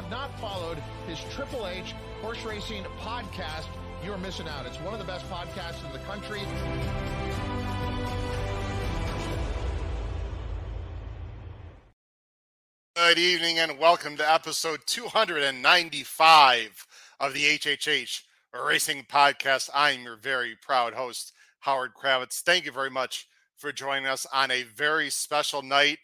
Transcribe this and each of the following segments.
Have not followed his Triple H horse racing podcast, you're missing out. It's one of the best podcasts in the country. Good evening and welcome to episode 295 of the HHH Racing Podcast. I am your very proud host, Howard Kravets. Thank you very much for joining us on a very special night.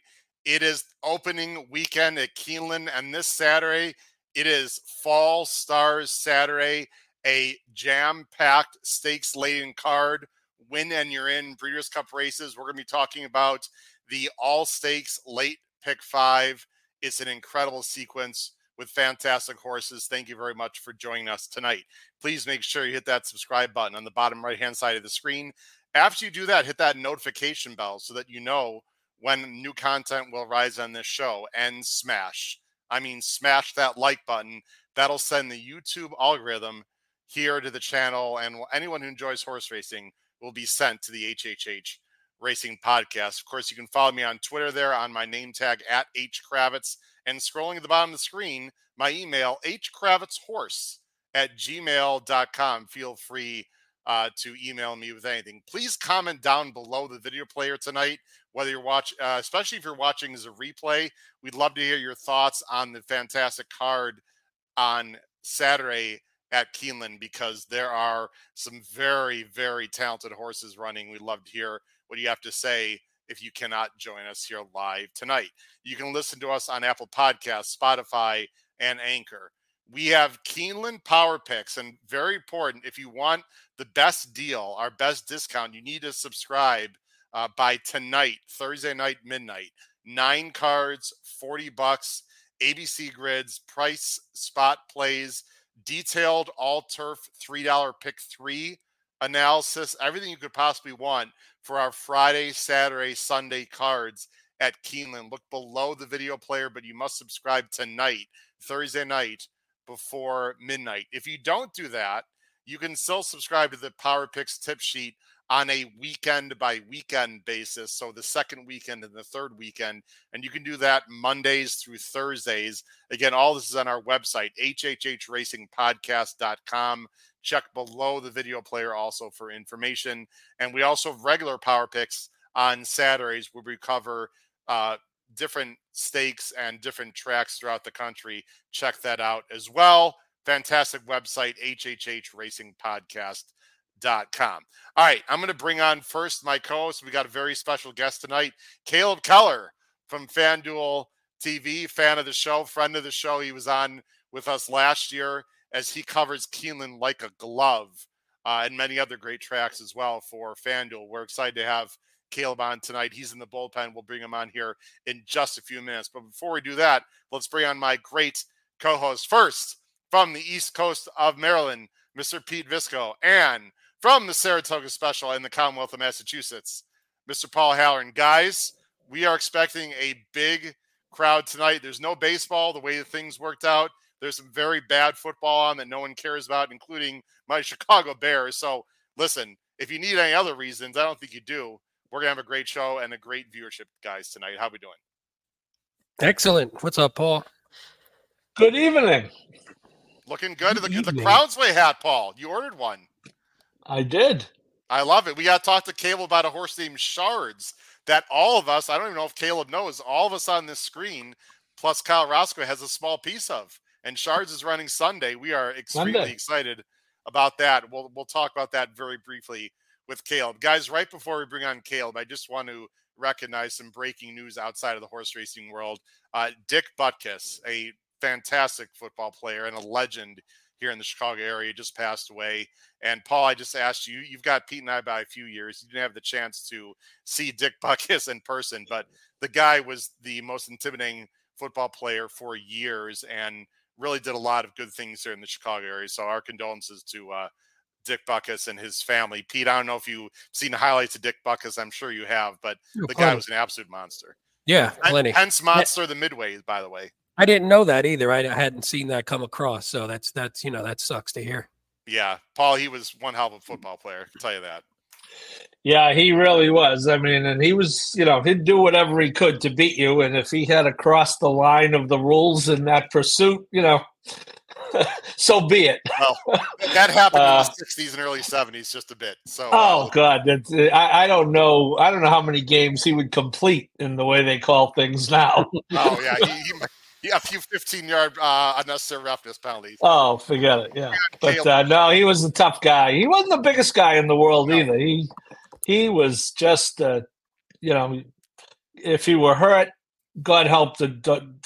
It is opening weekend at Keeneland, and this Saturday it is Fall Stars Saturday, a jam packed stakes laden card. Win and you're in Breeders' Cup races. We're going to be talking about the all stakes late pick five it's an incredible sequence with fantastic horses. Thank you very much for joining us tonight. Please make sure you hit that subscribe button on the bottom right hand side of the screen. After you do that, hit that notification bell so that you know when new content will rise on this show and smash. I mean, smash that like button. That'll send the YouTube algorithm here to the channel, and anyone who enjoys horse racing will be sent to the HHH Racing Podcast. Of course, you can follow me on Twitter there on my name tag at H Kravets. And scrolling at the bottom of the screen, my email, hkravetshorse at gmail.com. Feel free uh, to email me with anything. Please comment down below the video player tonight, whether you're watching, uh, especially if you're watching as a replay. We'd love to hear your thoughts on the fantastic card on Saturday at Keeneland because there are some very, very talented horses running. We'd love to hear what you have to say if you cannot join us here live tonight. You can listen to us on Apple Podcasts, Spotify, and Anchor. We have Keeneland Power Picks, and very important if you want the best deal, our best discount, you need to subscribe uh, by tonight, Thursday night, midnight. Nine cards, 40 bucks, ABC grids, price spot plays, detailed all turf $3 pick three analysis, everything you could possibly want for our Friday, Saturday, Sunday cards at Keeneland. Look below the video player, but you must subscribe tonight, Thursday night, before midnight. If you don't do that, you can still subscribe to the Power Picks tip sheet on a weekend by weekend basis. So the second weekend and the third weekend. And you can do that Mondays through Thursdays. Again, all this is on our website, hhhracingpodcast.com. Check below the video player also for information. And we also have regular power picks on Saturdays where we cover uh, different stakes and different tracks throughout the country. Check that out as well. Fantastic website, hhhracingpodcast.com. All right, I'm going to bring on first my co host. We got a very special guest tonight, Caleb Keller from FanDuel TV, fan of the show, friend of the show. He was on with us last year as he covers Keeneland like a glove uh, and many other great tracks as well for FanDuel. We're excited to have Caleb on tonight. He's in the bullpen. We'll bring him on here in just a few minutes. But before we do that, let's bring on my great co host first from the East Coast of Maryland, Mr. Pete Visco, and from the Saratoga Special in the Commonwealth of Massachusetts, Mr. Paul Halloran. Guys, we are expecting a big crowd tonight. There's no baseball the way things worked out. There's some very bad football on that no one cares about, including my Chicago Bears. So listen, if you need any other reasons, I don't think you do. We're gonna have a great show and a great viewership, guys, tonight. How are we doing? Excellent. What's up, Paul? Good evening. Looking good. The, the crowd's way hat, Paul. You ordered one. I did. I love it. We got to talk to Caleb about a horse named Shards that all of us, I don't even know if Caleb knows, all of us on this screen, plus Kyle Roscoe, has a small piece of and Shards is running Sunday. We are extremely excited about that. We'll we'll talk about that very briefly with Caleb. Guys, right before we bring on Caleb, I just want to recognize some breaking news outside of the horse racing world. Uh, Dick Butkus, a fantastic football player and a legend here in the Chicago area, just passed away. And Paul, I just asked you, you've got Pete and I by a few years. You didn't have the chance to see Dick Butkus in person, but the guy was the most intimidating football player for years and really did a lot of good things here in the Chicago area. So our condolences to uh, Dick Butkus and his family. Pete, I don't know if you've seen the highlights of Dick Butkus. I'm sure you have, but the guy was an absolute monster. Yeah, plenty. Hence monster the midway, by the way. I didn't know that either. I hadn't seen that come across. So that's that's you know that sucks to hear. Yeah, Paul, he was one hell of a football player. I can tell you that. Yeah, he really was. I mean, and he was, you know, he'd do whatever he could to beat you. And if he had to cross the line of the rules in that pursuit, you know, so be it. Well, that happened Uh, in the '60s and early '70s, just a bit. So, Oh uh, God, I, I don't know. I don't know how many games he would complete in the way they call things now. oh yeah, he, he, he- a few 15 yard uh, unnecessary roughness penalties. oh, forget it. Yeah, but uh, no, he was a tough guy. He wasn't the biggest guy in the world No. either. He he was just, uh, you know, if he were hurt, God help the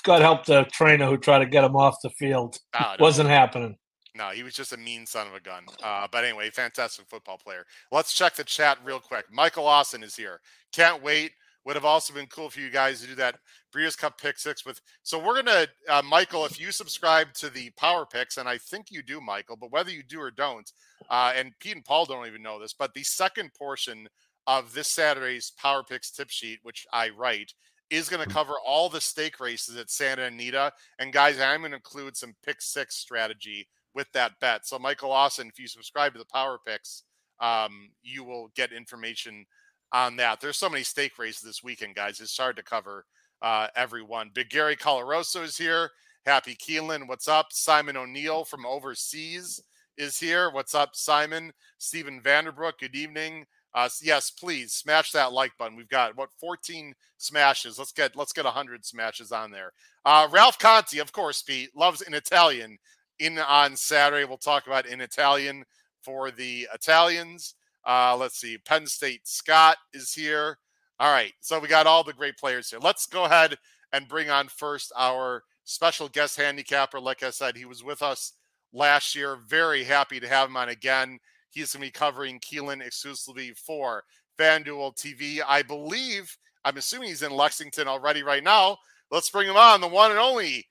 God help the trainer who tried to get him off the field. Ah, no. Wasn't happening. No, he was just a mean son of a gun. Uh, but anyway, fantastic football player. Let's check the chat real quick. Michael Austin is here. Can't wait. Would have also been cool for you guys to do that Breeders' Cup pick six with. So we're gonna, uh, Michael, if you subscribe to the Power Picks, and I think you do, Michael, but whether you do or don't, uh, and Pete and Paul don't even know this, but the second portion of this Saturday's Power Picks tip sheet, which I write, is going to cover all the stake races at Santa Anita. And guys, I'm going to include some pick six strategy with that bet. So, Michael Austin, if you subscribe to the Power Picks, um, you will get information on that. There's so many stake races this weekend, guys. It's hard to cover uh, everyone. Big Gary Colaroso is here. Happy Keeneland, what's up? Simon O'Neill from overseas is here. What's up, Simon? Stephen Vanderbrook, good evening. Uh, yes, please smash that like button. We've got what 14 smashes. Let's get let's get 100 smashes on there. Uh, Ralph Conti, of course, Pete loves in Italian. In on Saturday, we'll talk about in Italian for the Italians. Uh, let's see, Penn State Scott is here. All right, so we got all the great players here. Let's go ahead and bring on first our special guest handicapper. Like I said, he was with us last year. Very happy to have him on again. He's going to be covering Keeneland exclusively for FanDuel TV. I believe, I'm assuming he's in Lexington already right now. Let's bring him on, the one and only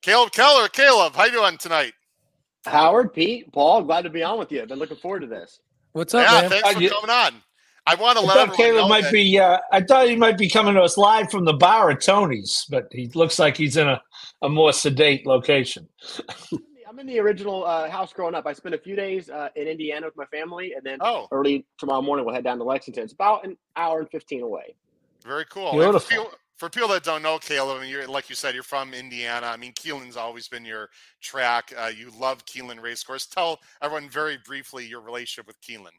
Caleb Keller. Caleb, how you doing tonight? Howard, Pete, Paul, glad to be on with you. Been looking forward to this. What's up, yeah, man? thanks for you- coming on. I want to I let thought Caleb know might that- be. Uh, I thought he might be coming to us live from the bar at Tony's, but he looks like he's in a, a more sedate location. I'm in the original uh, house growing up. I spent a few days uh, in Indiana with my family, and then Oh, early tomorrow morning we'll head down to Lexington. It's about an hour and 15 away. very cool. And For people, for people that don't know Caleb, and you're like you said, you're from Indiana. I mean, Keeneland's always been your track. Uh, you love Keeneland Racecourse. Tell everyone very briefly your relationship with Keeneland.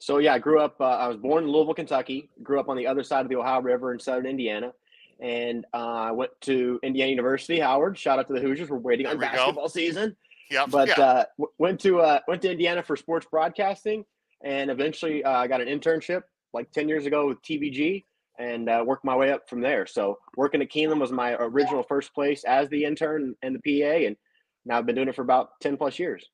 So yeah, I grew up. Uh, I was born in Louisville, Kentucky. Grew up on the other side of the Ohio River in southern Indiana, and uh, I went to Indiana University. Howard, shout out to the Hoosiers. We're waiting There on we go. basketball season. Yep. but yeah. uh, w- went to uh, went to Indiana for sports broadcasting, and eventually uh, I got an internship like ten years ago with TVG, and uh, worked my way up from there. So working at Keeneland was my original first place as the intern and the PA, and now I've been doing it for about ten plus years.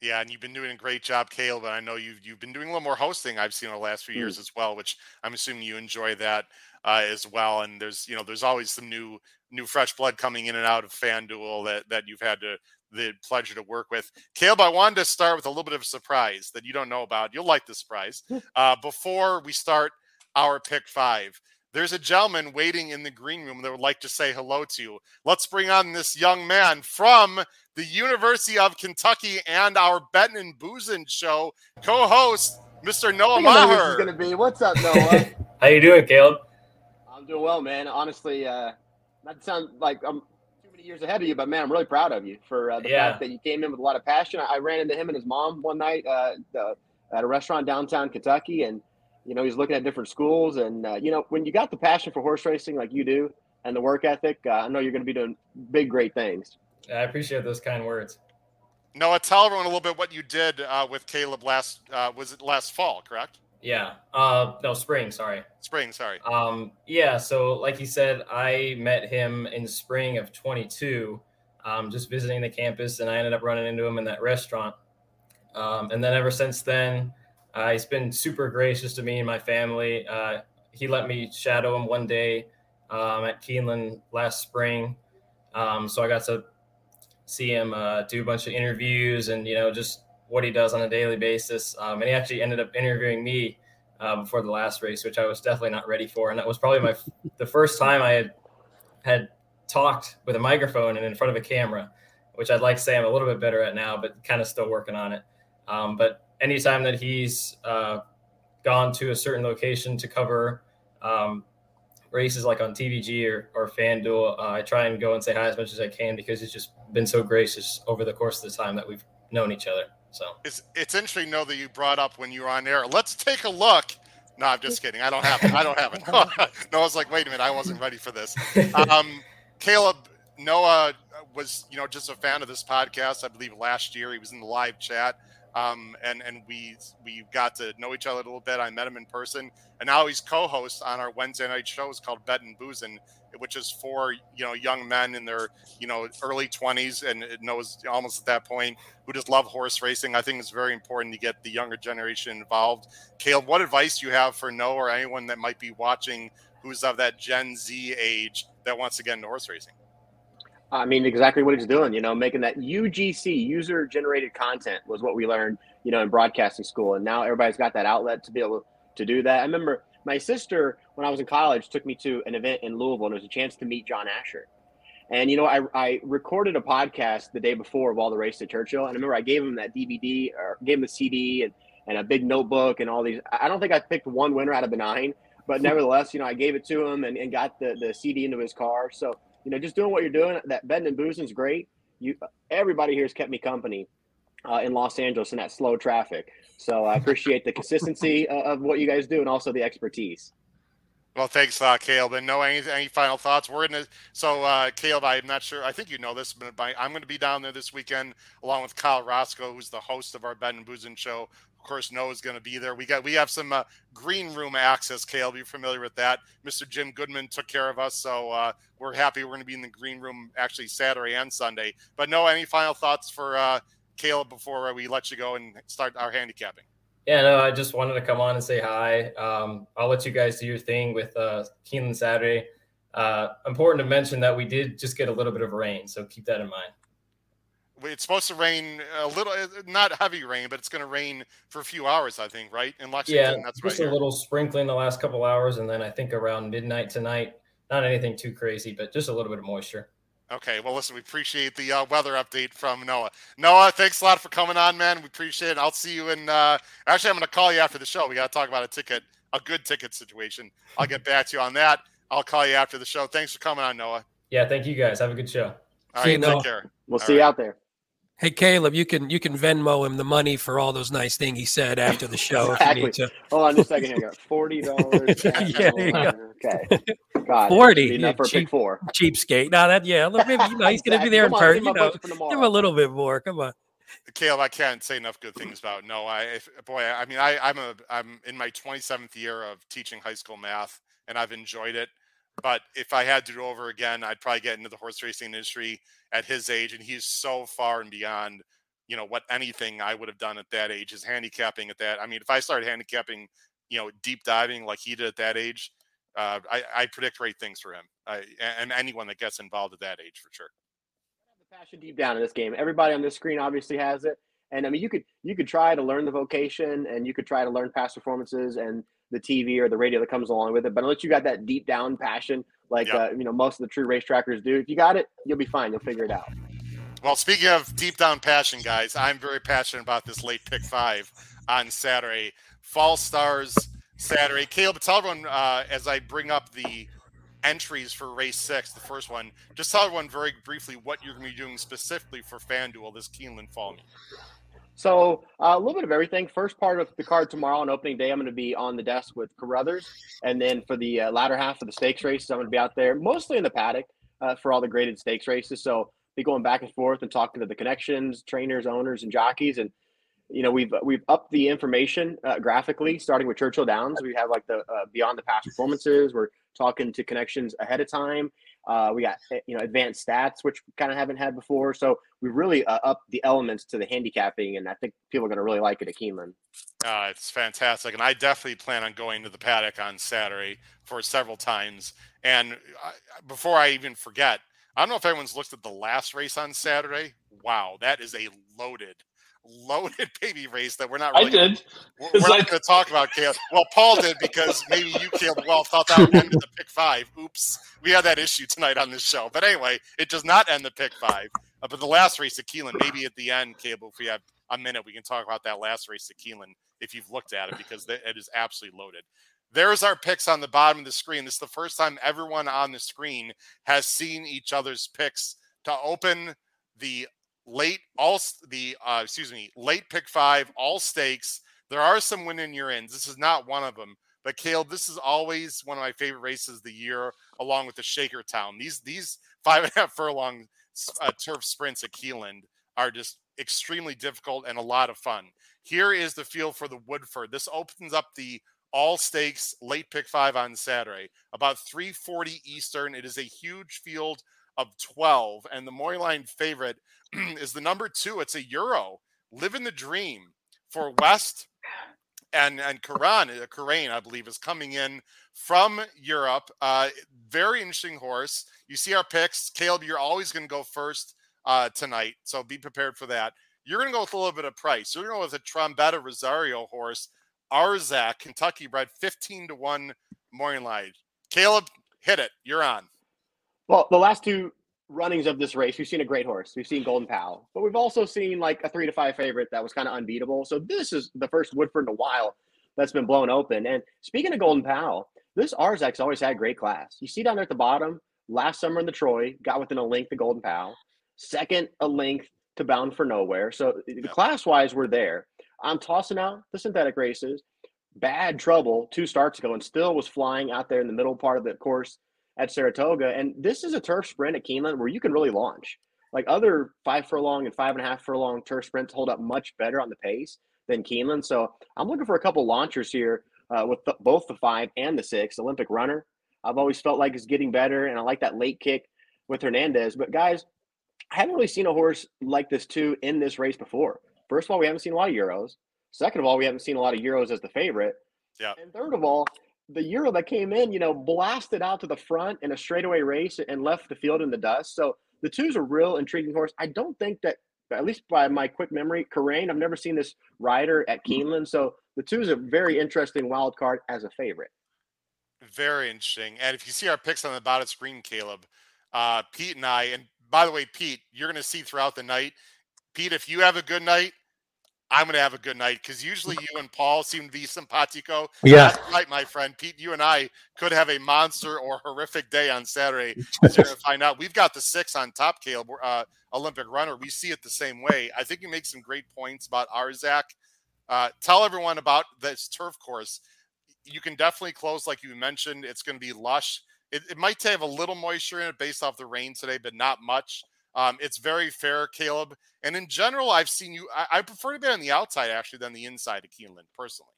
Yeah, and you've been doing a great job, Caleb. And I know you've you've been doing a little more hosting. I've seen over the last few Mm. years as well, which I'm assuming you enjoy that uh, as well. And there's you know there's always some new new fresh blood coming in and out of FanDuel that that you've had to the pleasure to work with. Caleb, I wanted to start with a little bit of a surprise that you don't know about. You'll like the surprise. Uh, before we start our pick five, there's a gentleman waiting in the green room that would like to say hello to you. Let's bring on this young man from the University of Kentucky and our Benton and Boozin show co-host, Mr. Noah I think I know who this is Maher. going to be. What's up, Noah? How you doing, Caleb? I'm doing well, man. Honestly, uh, not to sound like I'm too many years ahead of you, but man, I'm really proud of you for uh, the Yeah. fact that you came in with a lot of passion. I, I ran into him and his mom one night uh, the, at a restaurant downtown Kentucky, and you know he's looking at different schools. And uh, you know when you got the passion for horse racing like you do and the work ethic, uh, I know you're going to be doing big, great things. I appreciate those kind words. Noah, tell everyone a little bit what you did uh, with Caleb last uh, was it last fall, correct? Yeah. Uh, no, spring. Sorry. Spring, sorry. Um, yeah. So, like you said, I met him in spring of 22, um, just visiting the campus, and I ended up running into him in that restaurant. Um, and then ever since then, uh, he's been super gracious to me and my family. Uh, he let me shadow him one day um, at Keeneland last spring. Um, so I got to see him uh, do a bunch of interviews and, you know, just what he does on a daily basis. Um, and he actually ended up interviewing me uh, before the last race, which I was definitely not ready for. And that was probably my the first time I had had talked with a microphone and in front of a camera, which I'd like to say I'm a little bit better at now, but kind of still working on it. Um, but anytime that he's uh, gone to a certain location to cover um, races like on TVG or, or FanDuel, uh, I try and go and say hi as much as I can because it's just been so gracious over the course of the time that we've known each other. So it's it's interesting know that you brought up when you were on air. Let's take a look. No, I'm just kidding. I don't have it. I don't have it. no, I was like, wait a minute, I wasn't ready for this. Um, Caleb Noah was, you know, just a fan of this podcast. I believe last year he was in the live chat. Um, and and we we got to know each other a little bit. I met him in person, and now he's co-host on our Wednesday night shows called Bet and Boozin', which is for you know young men in their you know early twenties, and it knows almost at that point who just love horse racing. I think it's very important to get the younger generation involved. Caleb, what advice do you have for Noah or anyone that might be watching who's of that Gen Z age that wants to get into horse racing? I mean, exactly what he's doing, you know, making that UGC user generated content was what we learned, you know, in broadcasting school. And now everybody's got that outlet to be able to do that. I remember my sister, when I was in college, took me to an event in Louisville and it was a chance to meet John Asher. And, you know, I, I recorded a podcast the day before of all the races to Churchill. And I remember I gave him that DVD or gave him the CD and, and a big notebook and all these. I don't think I picked one winner out of the nine, but nevertheless, you know, I gave it to him and, and got the, the CD into his car. So, you know, just doing what you're doing. That betting and boozing is great. You, everybody here has kept me company uh, in Los Angeles in that slow traffic. So I appreciate the consistency of what you guys do and also the expertise. Well, thanks, uh, Caleb. And no, any, any final thoughts? We're gonna. So, uh, Caleb, I'm not sure. I think you know this, but I'm going to be down there this weekend along with Kyle Roscoe, who's the host of our Bet and Boozing show of course, Noah's going to be there. We got we have some uh, green room access. Caleb, You're familiar with that? Mr. Jim Goodman took care of us, so uh, we're happy we're going to be in the green room actually Saturday and Sunday. But no, any final thoughts for uh, Caleb before we let you go and start our handicapping? Yeah, no, I just wanted to come on and say hi. Um, I'll let you guys do your thing with uh, Keeneland Saturday. Uh, important to mention that we did just get a little bit of rain, so keep that in mind it's supposed to rain a little, uh, not heavy rain, but it's going to rain for a few hours, I think, right? In Lexington, yeah, that's just right. a little sprinkling the last couple hours, and then I think around midnight tonight. Not anything too crazy, but just a little bit of moisture. Okay, well, listen, we appreciate the uh, weather update from Noah. Noah, thanks a lot for coming on, man. We appreciate it. I'll see you in. Uh, actually, I'm going to call you after the show. We got to talk about a ticket, a good ticket situation. I'll get back to you on that. I'll call you after the show. Thanks for coming on, Noah. Yeah, thank you guys. Have a good show. All right, take care. We'll All see right. you out there. Hey Caleb, you can you can Venmo him the money for all those nice things he said after the show. exactly. Hold on just a second here. Forty dollars. yeah, okay. God, Forty. Enough for cheap, four. Cheapskate. Now that yeah, look, maybe you know he's gonna be there in person. You know, give him a little bit more. Come on. Caleb, I can't say enough good things about no. I if, boy, I mean, I, I'm a I'm in my 27th year of teaching high school math, and I've enjoyed it. But if I had to do over again, I'd probably get into the horse racing industry at his age, and he's so far and beyond, you know, what anything I would have done at that age. His handicapping at that. I mean, if I started handicapping, you know, deep diving like he did at that age, uh, I, I predict great things for him I, and anyone that gets involved at that age for sure. The passion deep down in this game. Everybody on this screen obviously has it, and I mean, you could you could try to learn the vocation, and you could try to learn past performances and the TV or the radio that comes along with it. But unless you got that deep down passion, like uh, you know most of the true race trackers do, if you got it, you'll be fine. You'll figure it out. Well, speaking of deep down passion, guys, I'm very passionate about this late pick five on Saturday. Fall Stars Saturday. Caleb, tell everyone uh, as I bring up the entries for race six, the first one, just tell everyone very briefly what you're going to be doing specifically for FanDuel this Keeneland Fall Meet. So uh, a little bit of everything. First part of the card tomorrow on opening day, I'm going to be on the desk with Carruthers, and then for the uh, latter half of the stakes races, I'm going to be out there mostly in the paddock uh, for all the graded stakes races. So be going back and forth and talking to the connections, trainers, owners, and jockeys, and you know we've we've upped the information uh, graphically, starting with Churchill Downs. We have like the uh, beyond the past performances. We're talking to connections ahead of time. Uh, we got eh, you know advanced stats, which we kind of haven't had before. So we really uh, up the elements to the handicapping, and I think people are going to really like it at Keeneland. Uh, it's fantastic, and I definitely plan on going to the paddock on Saturday for several times. And I, before I even forget, I don't know if anyone's looked at the last race on Saturday. Wow, that is a loaded loaded baby race that we're not really. I did. We're, we're not like... going to talk about Caleb. Well, Paul did because maybe you, Caleb, well thought that would end the pick five. Oops, we had that issue tonight on this show. But anyway, it does not end the pick five. Uh, but the last race at Keeneland, maybe at the end, Caleb, if we have a minute, we can talk about that last race at Keeneland. if you've looked at it because it is absolutely loaded. There's our picks on the bottom of the screen. This is the first time everyone on the screen has seen each other's picks to open the late all the uh, excuse me late pick five all stakes. There are some win in your ends. This is not one of them. But Caleb, this is always one of my favorite races of the year, along with the Shakertown. These these five and a half furlong uh, turf sprints at Keeneland are just extremely difficult and a lot of fun. Here is the field for the Woodford. This opens up the all stakes late pick five on Saturday, about 340 Eastern. It is a huge field of 12, and the Moyline favorite is the number two. It's a Euro. Living the dream for West and and Karan, uh, Kirrane, I believe, is coming in from Europe. Uh, very interesting horse. You see our picks, Caleb. You're always going to go first uh, tonight, so be prepared for that. You're going to go with a little bit of price. You're going to go with a Trombetta Rosario horse, Arzak, Kentucky bred, 15 to one morning line. Caleb, hit it. You're on. Well, the last two runnings of this race, we've seen a great horse. We've seen Golden Pal, but we've also seen like a three to five favorite that was kind of unbeatable. So this is the first Woodford in a while that's been blown open. And speaking of Golden Pal, this Arzak's always had great class. You see down there at the bottom, last summer in the Troy, got within a length of Golden Pal. Second, a length to Bound for Nowhere. So the class wise, we're there. I'm tossing out the synthetic races. Bad trouble two starts ago and still was flying out there in the middle part of the course at Saratoga. And this is a turf sprint at Keeneland where you can really launch. Like other five furlong and five and a half furlong turf sprints hold up much better on the pace than Keeneland. So I'm looking for a couple launchers here uh, with the, both the five and the six. Olympic runner, I've always felt like is getting better, and I like that late kick with Hernandez. But guys, I haven't really seen a horse like this too in this race before. First of all, we haven't seen a lot of Euros. Second of all, we haven't seen a lot of Euros as the favorite. Yeah. And third of all, the Euro that came in, you know, blasted out to the front in a straightaway race and left the field in the dust. So the two's a real intriguing horse. I don't think that, at least by my quick memory, Kirrane, I've never seen this rider at Keeneland. So the two's a very interesting wild card as a favorite. Very interesting. And if you see our picks on the bottom screen, Caleb, uh, Pete and I, and by the way, Pete, you're going to see throughout the night. Pete, if you have a good night, I'm going to have a good night because usually you and Paul seem to be simpatico. Yeah. Right, my friend. Pete, you and I could have a monster or horrific day on Saturday. You're going to find out. We've got the six on top, Caleb, uh, Olympic runner. We see it the same way. I think you make some great points about Arzak. Uh, tell everyone about this turf course. You can definitely close, like you mentioned. It's going to be lush. It, it might have a little moisture in it based off the rain today, but not much. Um, it's very fair, Caleb. And in general, I've seen you. I, I, prefer to be on the outside actually than the inside of Keeneland, personally.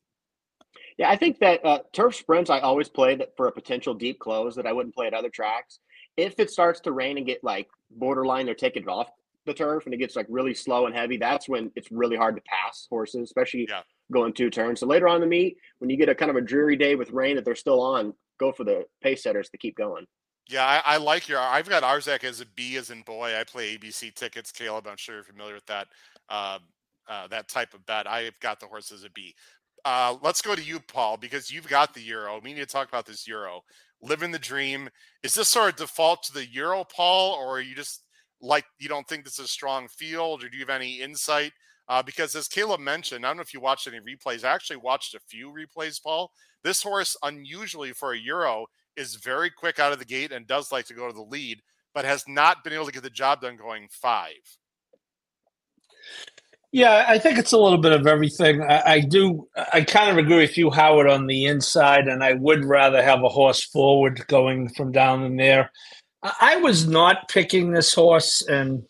Yeah, I think that uh, turf sprints I always play that for a potential deep close that I wouldn't play at other tracks. If it starts to rain and get like borderline, they're taking it off the turf and it gets like really slow and heavy. That's when it's really hard to pass horses, especially yeah. going two turns. So later on in the meet, when you get a kind of a dreary day with rain that they're still on, go for the pace setters to keep going. Yeah, I, I, like your. I've got Arzak as a B as in boy. I play ABC tickets. Caleb, I'm sure you're familiar with that. Uh, uh, that type of bet. I've got the horse as a B. Uh, let's go to you, Paul, because you've got the Euro. We need to talk about this Euro. Living the dream. Is this sort of default to the Euro, Paul, or you just like you don't think this is a strong field, or do you have any insight? Uh, because as Caleb mentioned, I don't know if you watched any replays. I actually watched a few replays, Paul. This horse, unusually for a Euro, is very quick out of the gate and does like to go to the lead, but has not been able to get the job done going five. Yeah, I think it's a little bit of everything. I, I, do. I kind of agree with you, Howard, on the inside, and I would rather have a horse forward going from down in there. I, was not picking this horse, and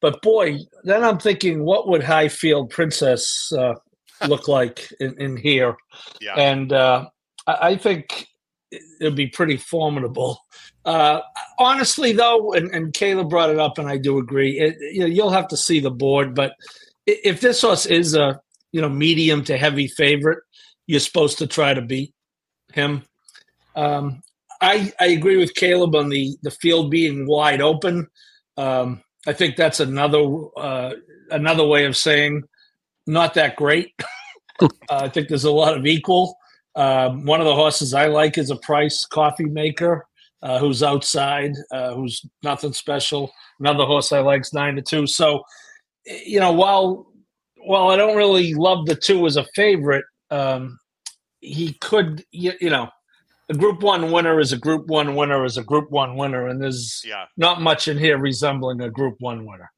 but boy, then I'm thinking, what would Highfield Princess uh, look like in, in here? Yeah. And uh, I, I think it'll be pretty formidable. Uh, honestly, though, and, and Caleb brought it up, and I do agree. It, you know, you'll have to see the board, but if this horse is a you know medium to heavy favorite, you're supposed to try to beat him. Um, I I agree with Caleb on the the field being wide open. Um, I think that's another uh, another way of saying not that great. uh, I think there's a lot of equal. Um, one of the horses I like is a Price Coffee Maker, uh, who's outside, uh, who's nothing special. Another horse I like is nine to two. So, you know, while while I don't really love the two as a favorite, um, he could, you, you know, a Group One winner is a Group One winner is a Group One winner, and there's Yeah. not much in here resembling a Group One winner.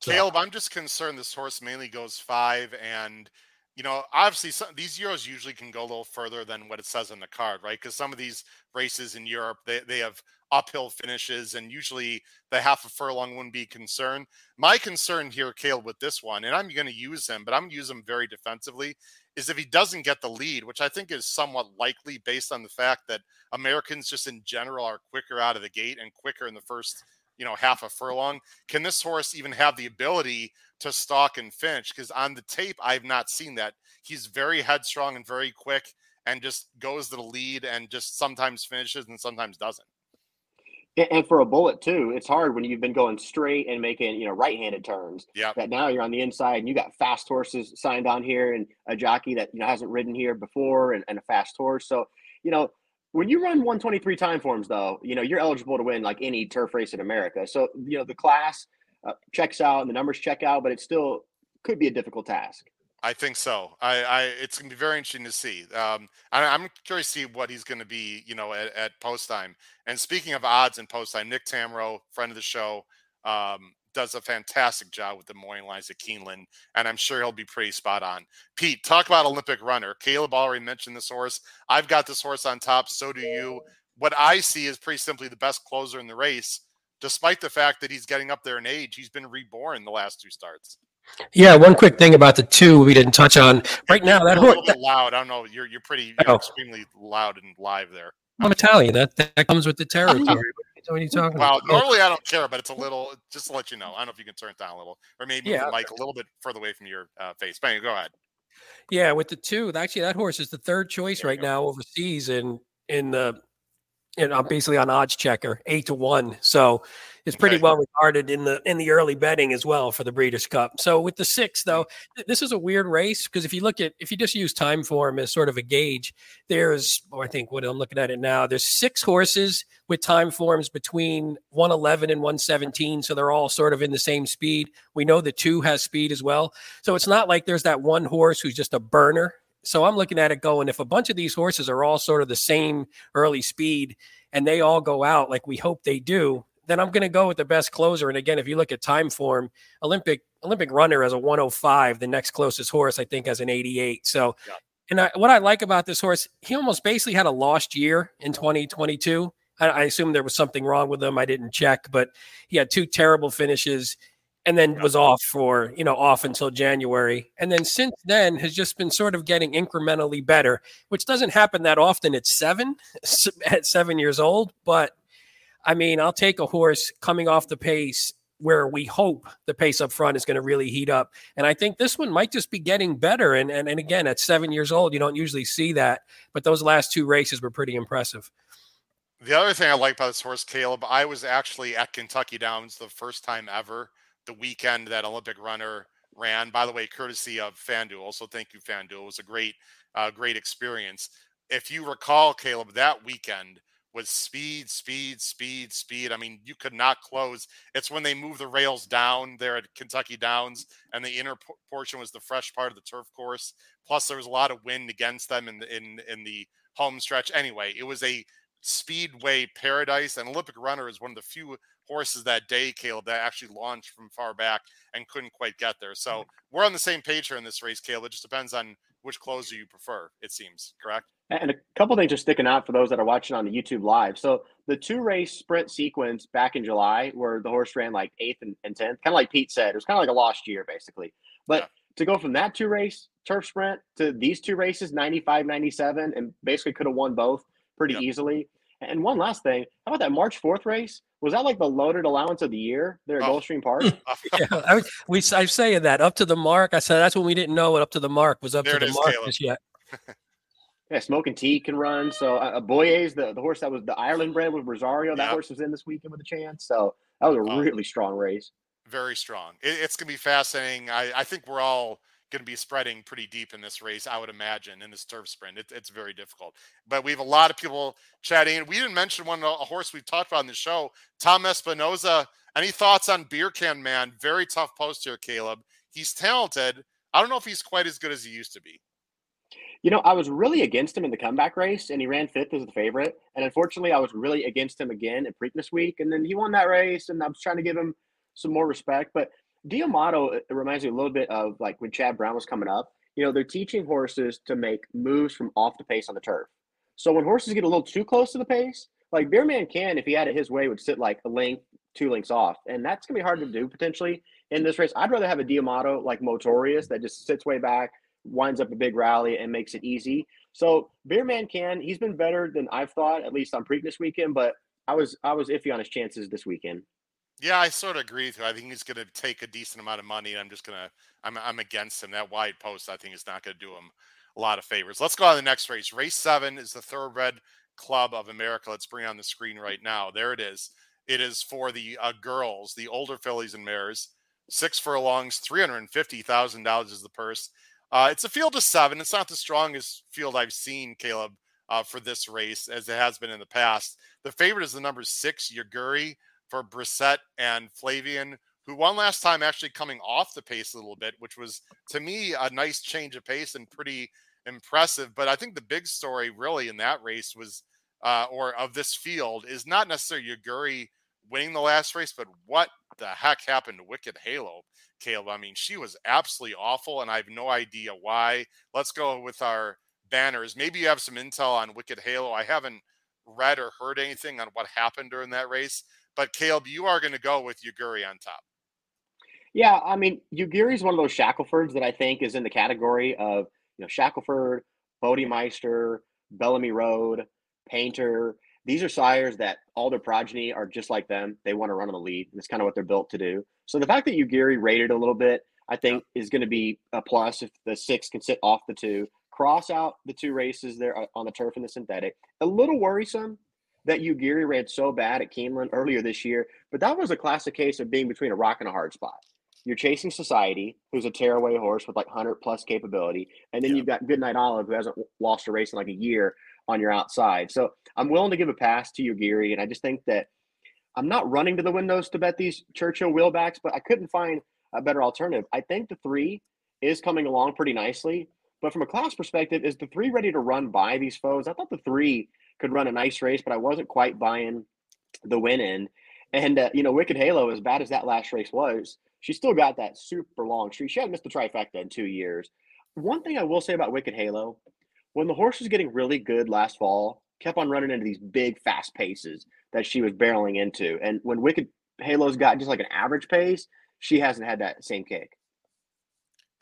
So- Caleb, I'm just concerned this horse mainly goes five, and you know, obviously, some, these Euros usually can go a little further than what it says on the card, right? Because some of these races in Europe, they they have uphill finishes, and usually the half a furlong wouldn't be concerned. My concern here, Caleb, with this one, and I'm going to use him, but I'm going to use him very defensively, is if he doesn't get the lead, which I think is somewhat likely based on the fact that Americans just in general are quicker out of the gate and quicker in the first, you know, half a furlong. Can this horse even have the ability to stalk and finish? Because on the tape, I've not seen that. He's very headstrong and very quick and just goes to the lead and just sometimes finishes and sometimes doesn't. And- for a bullet too, it's hard when you've been going straight and making you know right-handed turns. Yep. That now you're on the inside and you got fast horses signed on here and a jockey that you know hasn't ridden here before and, and a fast horse. So you know when you run 123 time forms though, you know you're eligible to win like any turf race in America. So you know the class uh, checks out and the numbers check out, but it still could be a difficult task. I think so. I, I it's going to be very interesting to see. Um, I, I'm curious to see what he's going to be, you know, at, at post time. And speaking of odds and post time, Nick Tamro, friend of the show, um, does a fantastic job with the morning lines at Keeneland, and I'm sure he'll be pretty spot on. Pete, talk about Olympic runner. Caleb already mentioned this horse. I've got this horse on top. So do you. What I see is pretty simply the best closer in the race, despite the fact that he's getting up there in age. He's been reborn the last two starts. Yeah, one quick thing about the two we didn't touch on. Right now, that a horse, loud. I don't know. You're you're pretty you're Oh. extremely loud and live there. I'm Italian. That that comes with the territory. What are you talking Well, about? normally I don't care, but it's a little. Just to let you know, I don't know if you can turn it down a little, or maybe Yeah, the mic a little bit further away from your uh, face. But anyway, go ahead. Yeah, with the two, actually, that horse is the third choice right now overseas in in the and I'm basically on odds checker, eight to one. So it's pretty Okay. well regarded in the in the early betting as well for the Breeders' Cup. So with the six, though, th- this is a weird race because if you look at if you just use time form as sort of a gauge, there's or I think what I'm looking at it now, there's six horses with time forms between 111 and 117. So they're all sort of in the same speed. We know the two has speed as well. So it's not like there's that one horse who's just a burner. So I'm looking at it going, if a bunch of these horses are all sort of the same early speed and they all go out like we hope they do, then I'm going to go with the best closer. And again, if you look at time form, Olympic Olympic runner has a 105. The next closest horse, I think, has an 88. So, Yeah. and I, what I like about this horse, he almost basically had a lost year in 2022. I, I assume there was something wrong with him. I didn't check, but he had two terrible finishes and then Yeah. was off for you know off until January, and then since then has just been sort of getting incrementally better, which doesn't happen that often at seven at seven years old. But I mean, I'll take a horse coming off the pace where we hope the pace up front is going to really heat up, and I think this one might just be getting better. And and and again, at seven years old, you don't usually see that, but those last two races were pretty impressive. The other thing I like about this horse, Caleb, I was actually at Kentucky Downs the first time ever, the weekend that Olympic runner ran. By the way, courtesy of FanDuel. So thank you, FanDuel. It was a great, uh, great experience. If you recall, Caleb, that weekend was speed, speed, speed, speed. I mean, you could not close. It's when they move the rails down there at Kentucky Downs, and the inner por- portion was the fresh part of the turf course. Plus, there was a lot of wind against them in the in in the home stretch. Anyway, it was a speedway paradise, and Olympic Runner is one of the few horses that day, Caleb, that actually launched from far back and couldn't quite get there. Hmm. So we're on the same page here in this race, Caleb. It just depends on which closer you prefer. It seems correct. And a couple things are sticking out for those that are watching on the YouTube live. So the two race sprint sequence back in July, where the horse ran like eighth and, and tenth, kind of like Pete said, it was kind of like a lost year basically. But Yeah. to go from that two race turf sprint to these two races, 95, 97, and basically could have won both pretty Yep. easily. And one last thing, how about that March 4th race? Was that like the loaded allowance of the year there at Oh. Gulfstream Park? Oh. yeah, I, was- we I say that up to the mark. I said that's when we didn't know what up to the mark was up There to it the is, mark Caleb. just yet. Yeah, Smoking Tea can run. So uh, uh, Boyes, the, the horse that was the Ireland bred with Rosario, that Yep. horse was in this weekend with a chance. So that was a Oh. really strong race. very strong. It, it's going to be fascinating. I, I think we're all going to be spreading pretty deep in this race, I would imagine, in this turf sprint. It, it's very difficult. But we have a lot of people chatting. in. We didn't mention one, a horse we've talked about in the show, Tom Espinoza. Any thoughts on Beer Can Man? Very tough post here, Caleb. He's talented. I don't know if he's quite as good as he used to be. You know, I was really against him in the comeback race, and he ran fifth as the favorite. And unfortunately, I was really against him again at Preakness week, and then he won that race, and I was trying to give him some more respect. But D'Amato uh, it reminds me a little bit of like when Chad Brown was coming up. You know, they're teaching horses to make moves from off the pace on the turf. So when horses get a little too close to the pace, like Beer Can Man, if he had it his way, would sit like a length, two lengths off, and that's gonna be hard to do potentially in this race. I'd rather have a D'Amato like Motorius that just sits way back, winds up a big rally, and makes it easy. So Beer Can Man, he's been better than I've thought, at least on Preakness weekend, but I was I was iffy on his chances this weekend. Yeah, I sort of agree with you. I think he's going to take a decent amount of money, and I'm just going to I'm I'm against him. That wide post, I think, is not going to do him a lot of favors. Let's go on to the next race. Race seven is the Thoroughbred Club of America. Let's bring on the screen right now. There it is. It is for the uh, girls, the older fillies and mares. Six furlongs, three hundred and fifty thousand dollars is the purse. Uh, it's a field of seven. It's not the strongest field I've seen, Caleb, uh, for this race as it has been in the past. The favorite is the number six, Yaguri, for Brissett and Flavien, who won last time, actually coming off the pace a little bit, which was to me a nice change of pace and pretty impressive. But I think the big story really in that race was, uh, or of this field, is not necessarily Yuguri winning the last race, but what the heck happened to Wicked Halo, Caleb? I mean, she was absolutely awful, and I have no idea why. Let's go with our banners. Maybe you have some intel on Wicked Halo. I haven't read or heard anything on what happened during that race. But Caleb, you are going to go with Yuguri on top. Yeah, I mean, Yuguri is one of those Shacklefords that I think is in the category of you know Shackleford, Bodemeister, Bellamy Road, Painter. These are sires that all their progeny are just like them. They want to run on the lead. And it's kind of what they're built to do. So the fact that Yuguri rated a little bit, I think, is going to be a plus if the six can sit off the two. Cross out the two races there uh, on the turf and the synthetic. A little worrisome that Yuguri ran so bad at Keeneland earlier this year, but that was a classic case of being between a rock and a hard spot. You're chasing Society, who's a tearaway horse with like 100 plus capability, and then yeah. you've got Goodnight Olive, who hasn't lost a race in like a year on your outside. So I'm willing to give a pass to Yuguri, and I just think that I'm not running to the windows to bet these Churchill wheelbacks, but I couldn't find a better alternative. I think the three is coming along pretty nicely, but from a class perspective, is the three ready to run by these foes? I thought the three could run a nice race, but I wasn't quite buying the win in. And uh, you know, Wicked Halo, as bad as that last race was, she still got that super long streak. She hadn't missed the trifecta in two years. One thing I will say about Wicked Halo, when the horse was getting really good last fall, kept on running into these big fast paces that she was barreling into. And when Wicked Halo's got just like an average pace, she hasn't had that same kick.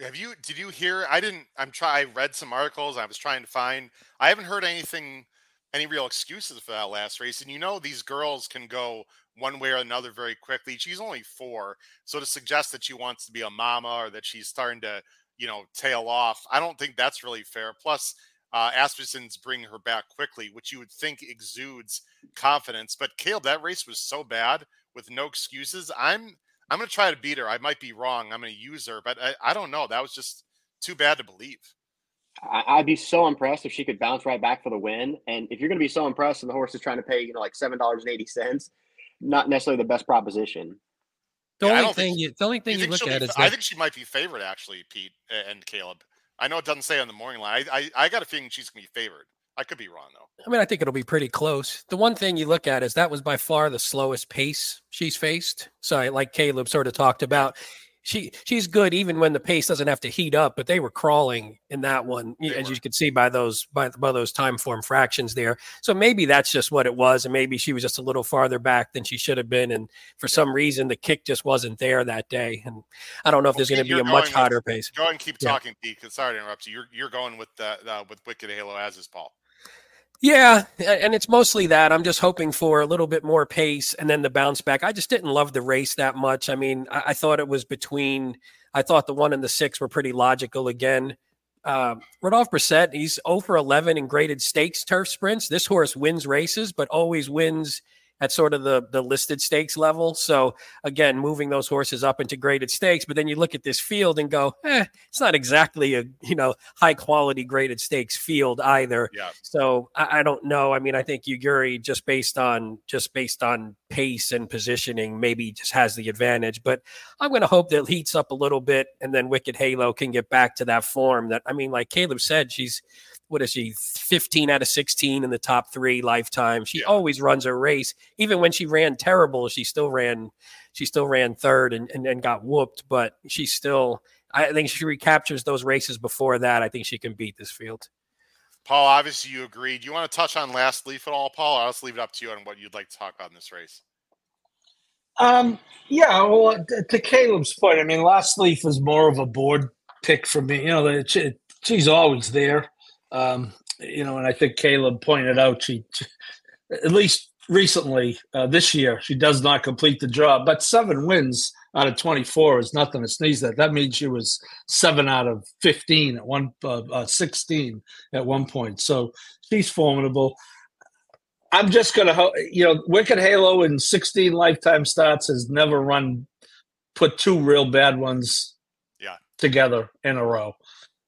Have you did you hear I didn't I'm try I read some articles, I was trying to find I haven't heard anything any real excuses for that last race. And you know these girls can go one way or another very quickly. She's only four, so to suggest that she wants to be a mama or that she's starting to, you know, tail off, I don't think that's really fair. Plus, uh, Asmussen's bringing her back quickly, which you would think exudes confidence. But Caleb, that race was so bad with no excuses. I'm I'm going to try to beat her. I might be wrong. I'm going to use her, but I, I don't know. That was just too bad to believe. I'd be so impressed if she could bounce right back for the win. And if you're going to be so impressed and the horse is trying to pay, you know, like seven dollars and eighty cents, not necessarily the best proposition. The yeah, only thing think, you, the only thing you, you look at be, is I think she might be favored actually, Pete and Caleb. I know it doesn't say on the morning line. I, I, I got a feeling she's going to be favored. I could be wrong though. I mean, I think it'll be pretty close. The one thing you look at is that was by far the slowest pace she's faced. So, like Caleb sort of talked about, she she's good even when the pace doesn't have to heat up. But they were crawling in that one, they as were. you can see by those by, by those time form fractions there. So maybe that's just what it was, and maybe she was just a little farther back than she should have been, and for some reason the kick just wasn't there that day. And I don't know if there's going to be a much hotter pace. Go and keep yeah. talking, Pete. Sorry to interrupt you. You're you're going with the uh, with Wicked Halo as is Paul. Yeah, and it's mostly that. I'm just hoping for a little bit more pace and then the bounce back. I just didn't love the race that much. I mean, I, I thought it was between. I thought the one and the six were pretty logical again. Uh, Rodolphe Brisset, he's 0 for 11 in graded stakes turf sprints. This horse wins races, but always wins at sort of the the listed stakes level. So again, moving those horses up into graded stakes, but then you look at this field and go, eh, it's not exactly a you know high quality graded stakes field either. Yeah. So I, I don't know. I mean, I think Yuugiri just based on just based on pace and positioning maybe just has the advantage. But I'm going to hope that heats up a little bit, and then Wicked Halo can get back to that form. That I mean, like Caleb said, she's what is she 15 out of 16 in the top three lifetime she Yeah. always runs a race even when she ran terrible she still ran she still ran third and, and, and got whooped but she still i think she recaptures those races before that i think she can beat this field Paul, obviously you agreed. Do you want to touch on last leaf at all, Paul? I'll just leave it up to you on what you'd like to talk about in this race. Um, yeah, well, to Caleb's point, I mean, Last Leaf is more of a board pick for me. You know, that she, she's always there. Um, you know, and I think Caleb pointed out she, at least recently uh, this year, she does not complete the job. But seven wins out of 24 is nothing to sneeze at. That means she was seven out of 15 at one, uh, uh, 16 at one point. So she's formidable. I'm just gonna, ho- you know, Wicked Halo in 16 lifetime starts has never run, put two real bad ones, Yeah. together in a row.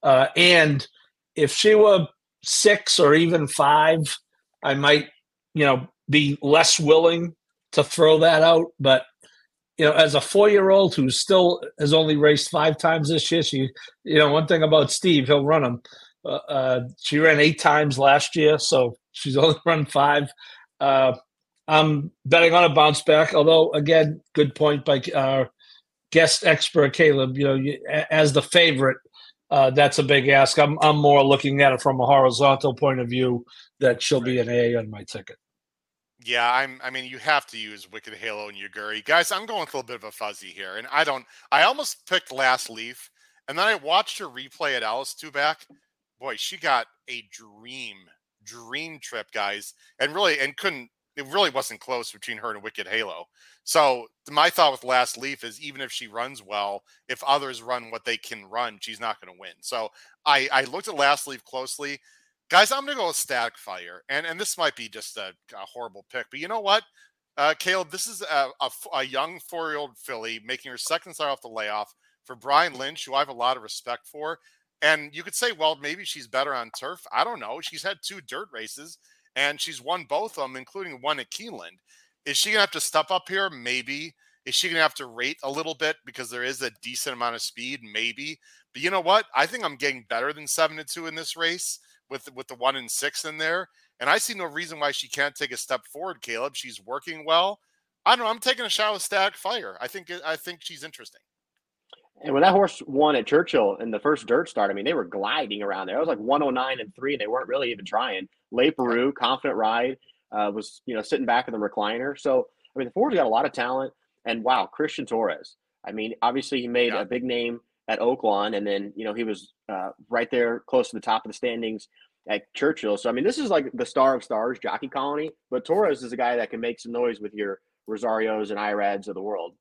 Uh, and if she were six or even five, I might, you know, be less willing to throw that out. But you know, as a four-year-old who still has only raced five times this year, she, you know, one thing about Steve, he'll run them. Uh, uh, she ran eight times last year, so she's only run five. Uh, I'm betting on a bounce back. Although, again, good point by our guest expert Caleb. You know, you, as the favorite, uh, that's a big ask. I'm I'm more looking at it from a horizontal point of view that she'll be an A on my ticket. Yeah, I'm. I mean, you have to use Wicked Halo and Yuugiri, guys. I'm going with a little bit of a fuzzy here, and I don't. I almost picked Last Leaf, and then I watched her replay at Ellis Two back. Boy, she got a dream, dream trip, guys, and really, and couldn't. It really wasn't close between her and Wicked Halo. So my thought with Last Leaf is, even if she runs well, if others run what they can run, she's not going to win. So I I looked at Last Leaf closely. Guys, I'm going to go with Static Fire. And and this might be just a, a horrible pick, but you know what? Uh, Caleb, this is a a young four year old filly making her second start off the layoff for Brian Lynch, who I have a lot of respect for. And you could say, well, maybe she's better on turf. I don't know. She's had two dirt races and she's won both of them, including one at Keeneland. Is she to have to step up here? Maybe. Is she to have to rate a little bit because there is a decent amount of speed? Maybe. But you know what? I think I'm getting better than seven to two in this race with with the one and six in there. And I see no reason why she can't take a step forward, Caleb. She's working well. I don't know. I'm taking a shot with Static Fire. I think I think she's interesting. And when that horse won at Churchill in the first dirt start, I mean, they were gliding around there. It was like 109 and three. They weren't really even trying. Leparoux, confident ride, uh, was you know sitting back in the recliner. So I mean, the Ford's got a lot of talent. And wow, Christian Torres. I mean, obviously he made Yeah. a big name at Oaklawn, and then you know he was uh, right there close to the top of the standings at Churchill. So I mean, this is like the star of stars, jockey colony. But Torres is a guy that can make some noise with your Rosarios and Irads of the world.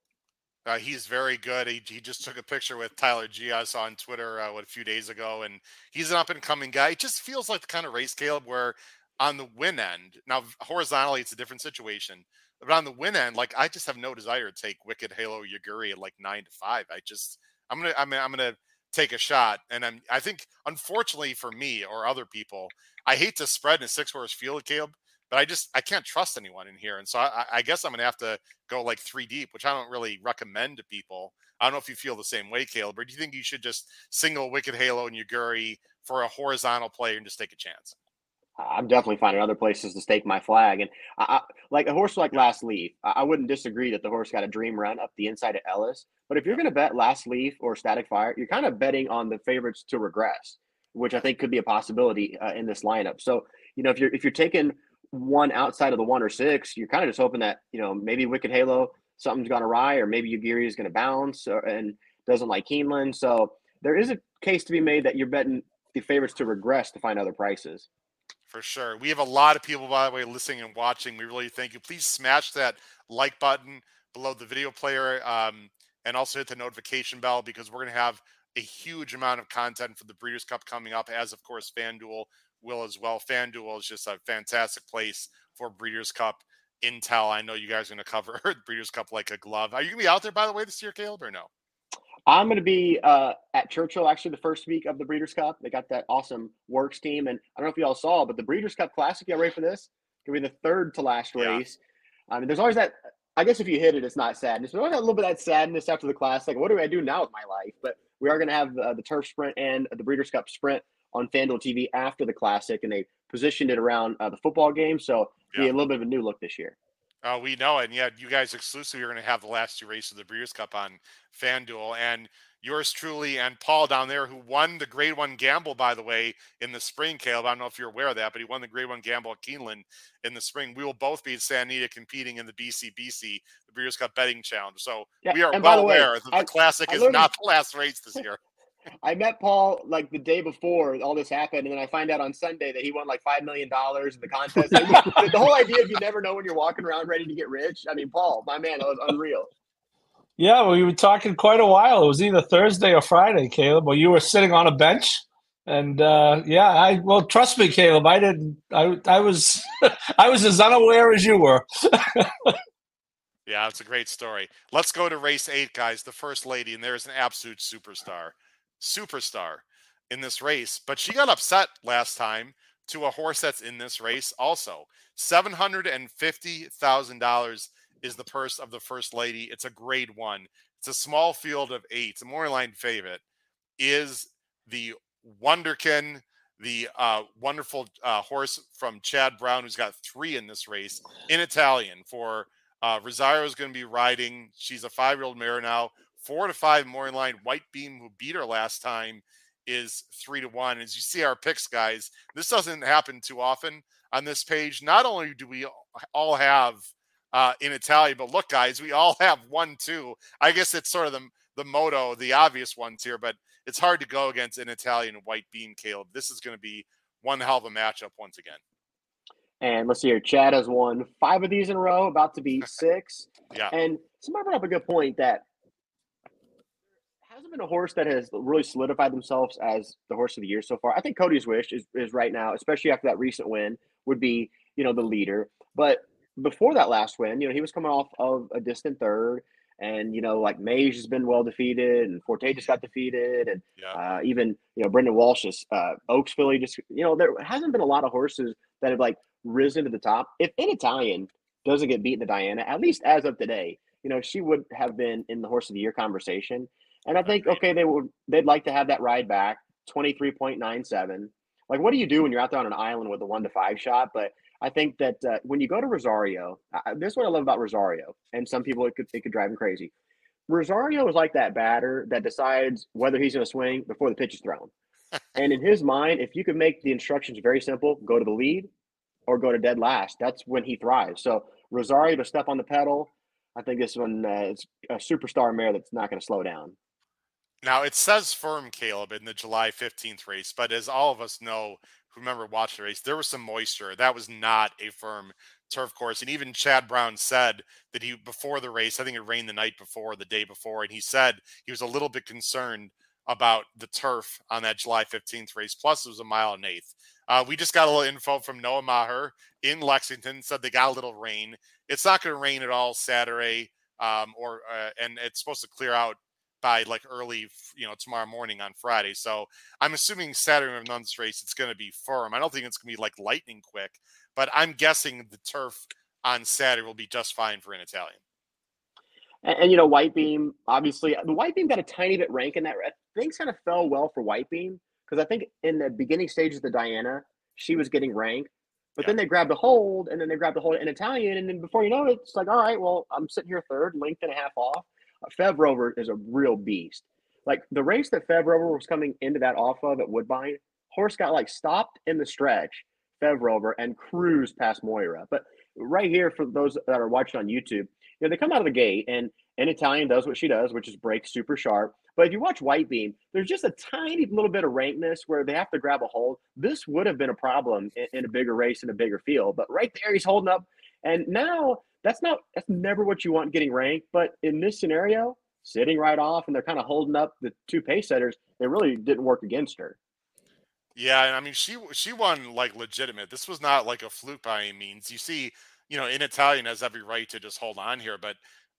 Uh, he's very good. He, he just took a picture with Tyler Gias on Twitter uh, what, a few days ago, and he's an up and coming guy. It just feels like the kind of race, Caleb, where on the win end, now horizontally it's a different situation, but on the win end, like I just have no desire to take Wicked Halo Yuugiri at like nine to five. I just I'm gonna I'm, I'm gonna take a shot, and I'm I think unfortunately for me or other people, I hate to spread in a six horse field, Caleb. But I just I can't trust anyone in here, and so I, I guess I'm gonna have to go like three deep, which I don't really recommend to people. I don't know if you feel the same way, Caleb, or do you think you should just single Wicked Halo and Yuugiri for a horizontal player and just take a chance? I'm definitely finding other places to stake my flag. And I, I, like a horse like Last Leaf, I, I wouldn't disagree that the horse got a dream run up the inside of Ellis. But if you're going to bet Last Leaf or Static Fire, you're kind of betting on the favorites to regress, which I think could be a possibility uh, in this lineup. So you know, if you're if you're taking one outside of the one or six, you're kind of just hoping that you know maybe Wicked Halo something's gone awry, or maybe Yuugiri is going to bounce or, and doesn't like Keeneland. So there is a case to be made that you're betting the favorites to regress to find other prices. For sure. We have a lot of people, by the way, listening and watching. We really thank you. Please smash that like button below the video player um, and also hit the notification bell because we're going to have a huge amount of content for the Breeders' Cup coming up, as of course FanDuel will as well. FanDuel is just a fantastic place for Breeders' Cup intel. I know you guys are going to cover Breeders' Cup like a glove. Are you going to be out there, by the way, this year, Caleb, or no? I'm going to be uh, at Churchill actually the first week of the Breeders' Cup. They got that awesome works team, and I don't know if you all saw, but the Breeders' Cup Classic. You ready for this? Going to be the third to last race. Yeah. I mean, there's always that. I guess if you hit it, it's not sadness. There's always a little bit of that sadness after the Classic. What do I do now with my life? But we are going to have uh, the Turf Sprint and the Breeders' Cup Sprint on FanDuel TV after the Classic, and they positioned it around uh, the football game. So yeah. be a little bit of a new look this year. Uh, we know, and yeah, you guys exclusively are going to have the last two races of the Breeders' Cup on FanDuel, and yours truly and Paul down there, who won the Grade One Gamble, by the way, in the spring. Caleb, I don't know if you're aware of that, but he won the Grade One Gamble at Keeneland in the spring. We will both be at Santa Anita competing in the BCBC, the Breeders' Cup Betting Challenge. So yeah, we are well aware way, that the I, Classic I is not the last race this year. I met Paul like the day before all this happened, and then I find out on Sunday that he won like five million dollars in the contest. the, the whole idea of you never know when you're walking around ready to get rich. I mean, Paul, my man, that was unreal. Yeah, well, we were talking quite a while. It was either Thursday or Friday, Caleb. Well, you were sitting on a bench, and uh, yeah, I well, trust me, Caleb. I didn't. I I was I was as unaware as you were. yeah, it's a great story. Let's go to race eight, guys. The first lady, and there's an absolute superstar superstar in this race, but she got upset last time to a horse that's in this race also. $750,000 is the purse of the first lady. It's a grade one. It's a small field of eight. It's a more line favorite is the Wonderkin, the uh, wonderful uh, horse from Chad Brown, who's got three in this race in Italian for uh, Rosario is going to be riding. She's a five year old mare now four to five more in line. White Beam, who beat her last time, is three to one. As you see our picks, guys, this doesn't happen too often on this page. Not only do we all have uh, in Italian, but look, guys, we all have one two. I guess it's sort of the the moto, the obvious ones here, but it's hard to go against an Italian White Beam, Caleb. This is going to be one hell of a matchup once again. And let's see here. Chad has won five of these in a row, about to be six. yeah. And somebody brought up a good point that hasn't been a horse that has really solidified themselves as the horse of the year so far. I think Cody's Wish is, is right now, especially after that recent win, would be, you know, the leader. But before that last win, you know, he was coming off of a distant third. And, you know, like Mage has been well defeated and Forte just got defeated. And yeah. uh, even, you know, Brendan Walsh's uh, Oaks filly just, you know, there hasn't been a lot of horses that have like risen to the top. If in Italian doesn't get beaten to Diana, at least as of today, you know, she would have been in the horse of the year conversation. And I think okay, they would they'd like to have that ride back, twenty three point nine seven. Like, what do you do when you're out there on an island with a one to five shot? But I think that uh, when you go to Rosario, uh, this is what I love about Rosario, and some people it could it could drive them crazy. Rosario is like that batter that decides whether he's going to swing before the pitch is thrown. and in his mind, if you could make the instructions very simple, go to the lead or go to dead last, that's when he thrives. So Rosario to step on the pedal, I think this one uh, is a superstar mare that's not going to slow down. Now it says firm, Caleb, in the July 15th race, but as all of us know who remember watching the race, there was some moisture. That was not a firm turf course. And even Chad Brown said that he before the race, I think it rained the night before, the day before, and he said he was a little bit concerned about the turf on that July 15th race. Plus, it was a mile and eighth. Uh, we just got a little info from Noah Maher in Lexington. Said they got a little rain. It's not going to rain at all Saturday, um, or uh, and it's supposed to clear out by like early, you know, tomorrow morning on Friday. So I'm assuming Saturday month's race, it's going to be firm. I don't think it's going to be like lightning quick, but I'm guessing the turf on Saturday will be just fine for an Italian. And, and, you know, White Beam, obviously, uh, the White Beam got a tiny bit rank in that. Things kind of fell well for White Beam because I think in the beginning stages of the Diana, she was getting rank. But yeah. then they grabbed a hold, and then they grabbed a hold in Italian, and then before you know it, it's like, all right, well, I'm sitting here third, length and a half off. Fev Rover is a real beast. Like the race that Fev Rover was coming into that off of at Woodbine, horse got like stopped in the stretch, Fev Rover, and cruised past Moira. But right here, for those that are watching on YouTube, you know, they come out of the gate and an Italian does what she does, which is break super sharp. But if you watch White Beam, there's just a tiny little bit of rankness where they have to grab a hold. This would have been a problem in, in a bigger race in a bigger field. But right there, he's holding up. And now that's not that's never what you want getting ranked. But in this scenario, sitting right off and they're kind of holding up the two pace setters, it really didn't work against her. Yeah, and I mean she she won like legitimate. This was not like a fluke by any means. You see, you know, in Italian has every right to just hold on here. But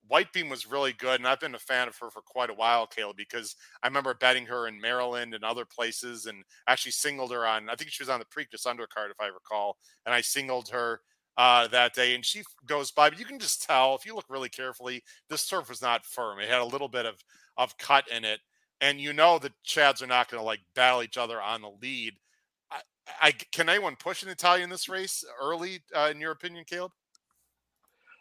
White Beam was really good, and I've been a fan of her for quite a while, Caleb, because I remember betting her in Maryland and other places, and actually singled her on. I think she was on the Preakness undercard, if I recall, and I singled her uh, that day, and she goes by. But you can just tell if you look really carefully, this turf was not firm. It had a little bit of of cut in it, and you know the Chads are not going to like battle each other on the lead. I, I, can anyone push an Italian this race early, uh, in your opinion, Caleb?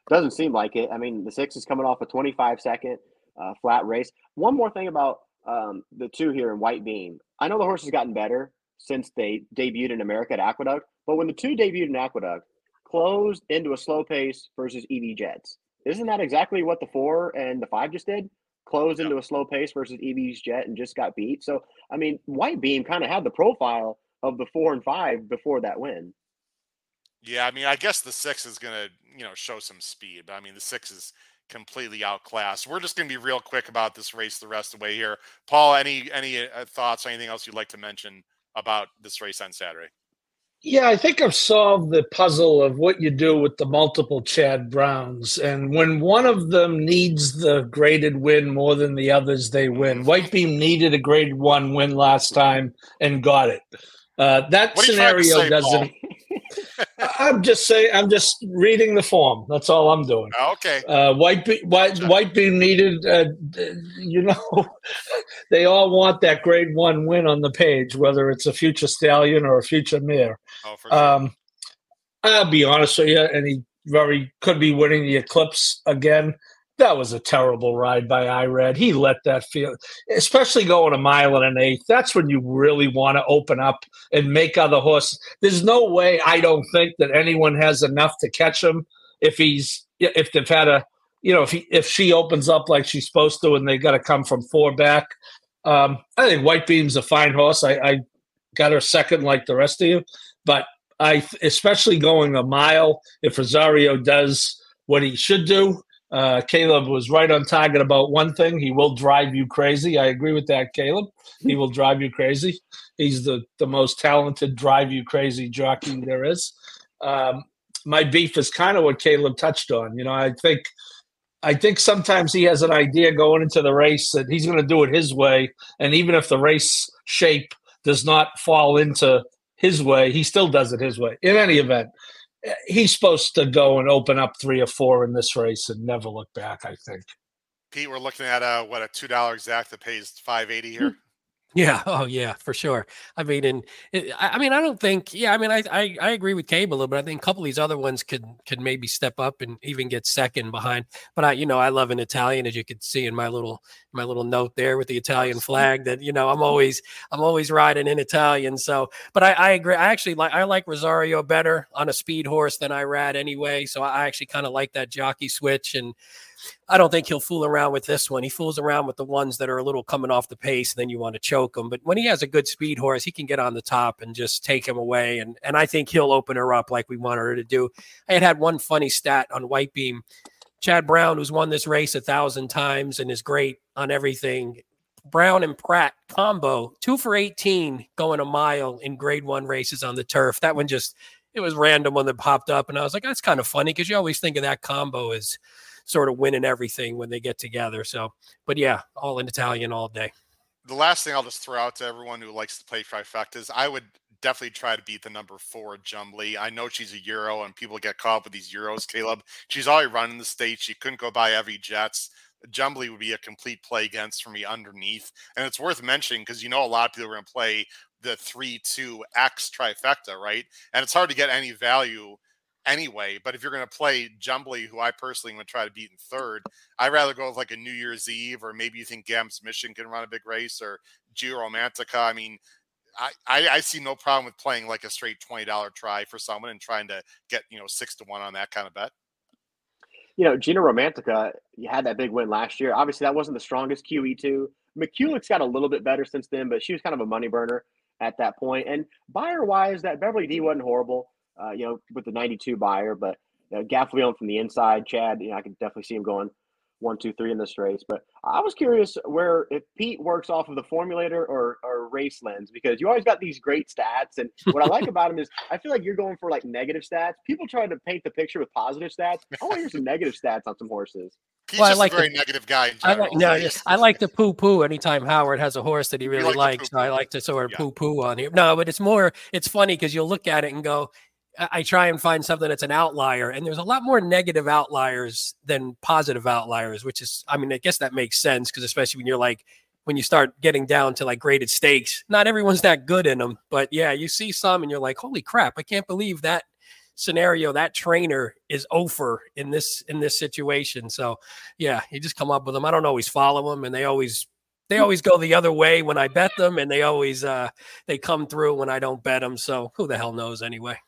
Doesn't seem like it. I mean, the six is coming off a 25 second uh, flat race. One more thing about um, the two here in White Beam. I know the horse has gotten better since they debuted in America at Aqueduct, but when the two debuted in Aqueduct, closed into a slow pace versus EV Jets. Isn't that exactly what the four and the five just did? Closed yep. into a slow pace versus EV's Jet and just got beat. So, I mean, White Beam kind of had the profile of the four and five before that win. Yeah, I mean, I guess the six is going to, you know, show some speed. But I mean, the six is completely outclassed. We're just going to be real quick about this race the rest of the way here. Paul, any any uh, thoughts, anything else you'd like to mention about this race on Saturday? Yeah, I think I've solved the puzzle of what you do with the multiple Chad Browns. And when one of them needs the graded win more than the others, they win. White Beam needed a grade one win last time and got it. Uh, that scenario say, doesn't. I'm just saying. I'm just reading the form. That's all I'm doing. Okay. Uh, white, Be- white, white beam needed. Uh, you know, they all want that grade one win on the page, whether it's a future stallion or a future mare. Oh, for sure. Um, I'll be honest with you, and he very could be winning the eclipse again that was a terrible ride by Irad. He let that feel, especially going a mile and an eighth. That's when you really want to open up and make other horses. There's no way I don't think that anyone has enough to catch him if he's if they've had a you know if he if she opens up like she's supposed to and they got to come from four back. Um, I think White Beam's a fine horse. I, I got her second like the rest of you, but I especially going a mile if Rosario does what he should do uh, Caleb was right on target about one thing. He will drive you crazy. I agree with that, Caleb. He will drive you crazy. He's the, the most talented drive you crazy jockey there is. Um, my beef is kind of what Caleb touched on. You know, I think I think sometimes he has an idea going into the race that he's going to do it his way, and even if the race shape does not fall into his way, he still does it his way. In any event, he's supposed to go and open up three or four in this race and never look back. I think. Pete, we're looking at a what a two dollar exact that pays five eighty here. Yeah. Oh, yeah, for sure. I mean, and it, I, I, mean, I don't think. Yeah, I mean, I, I I agree with Cable a little, but I think a couple of these other ones could could maybe step up and even get second behind. But I, you know, I love an Italian, as you could see in my little my little note there with the Italian flag. That you know, I'm always I'm always riding in Italian. So, but I, I agree. I actually like I like Rosario better on a speed horse than I ride anyway. So I actually kind of like that jockey switch and. I don't think he'll fool around with this one. He fools around with the ones that are a little coming off the pace, and then you want to choke him. But when he has a good speed horse, he can get on the top and just take him away. And and I think he'll open her up like we wanted her to do. I had had one funny stat on White Beam. Chad Brown, who's won this race a thousand times and is great on everything. Brown and Pratt combo, two for 18 going a mile in grade one races on the turf. That one just, it was random when it popped up. And I was like, that's kind of funny because you always think of that combo as sort of winning everything when they get together. So, but yeah, all in Italian all day. The last thing I'll just throw out to everyone who likes to play trifectas, I would definitely try to beat the number four Jumbly. I know she's a Euro and people get caught up with these Euros, Caleb. She's already running the state. She couldn't go by every Jets. Jumbly would be a complete play against for me underneath. And it's worth mentioning because you know a lot of people are going to play the 3 2 X trifecta, right? And it's hard to get any value anyway. But if you're going to play Jumbly, who I personally would try to beat in third, I'd rather go with like a New Year's Eve, or maybe you think Gamb's Mission can run a big race, or Gina Romantica. I mean, I, I, I see no problem with playing like a straight twenty dollar try for someone and trying to get you know six to one on that kind of bet. You know, Gina Romantica, you had that big win last year. Obviously, that wasn't the strongest QE two. McCulloch's got a little bit better since then, but she was kind of a money burner at that point. And Beyer wise, that Beverly D wasn't horrible uh, you know, with the 92 Beyer. but you know, Gaffalione from the inside, Chad, you know, I can definitely see him going one, two, three in this race. But I was curious where if Pete works off of the formulator or, or race lens because you always got these great stats. And what I like about him is I feel like you're going for like negative stats. People try to paint the picture with positive stats. I want to hear some negative stats on some horses. He's well, just I like a very the, negative guy. I like, no, I like to poo poo anytime Howard has a horse that he really like likes. So I like to sort of yeah. poo poo on him. No, but it's more, it's funny because you'll look at it and go, I try and find something that's an outlier, and there's a lot more negative outliers than positive outliers, which is, I mean, I guess that makes sense because especially when you're like, when you start getting down to like graded stakes, not everyone's that good in them, but yeah, you see some and you're like, holy crap, I can't believe that scenario that trainer is over in this in this situation. So yeah, you just come up with them. I don't always follow them, and they always they always go the other way when I bet them, and they always uh they come through when I don't bet them. So who the hell knows anyway?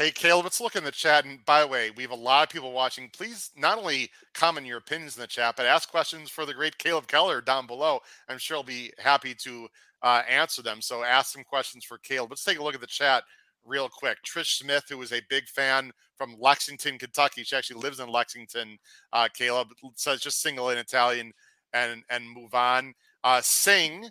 Hey, Caleb, let's look in the chat. And by the way, we have a lot of people watching. Please not only comment your opinions in the chat, but ask questions for the great Caleb Keller down below. I'm sure he'll be happy to uh, answer them. So ask some questions for Caleb. Let's take a look at the chat real quick. Trish Smith, who is a big fan from Lexington, Kentucky. She actually lives in Lexington. Uh, Caleb says just single in Italian and and move on. Uh, Sing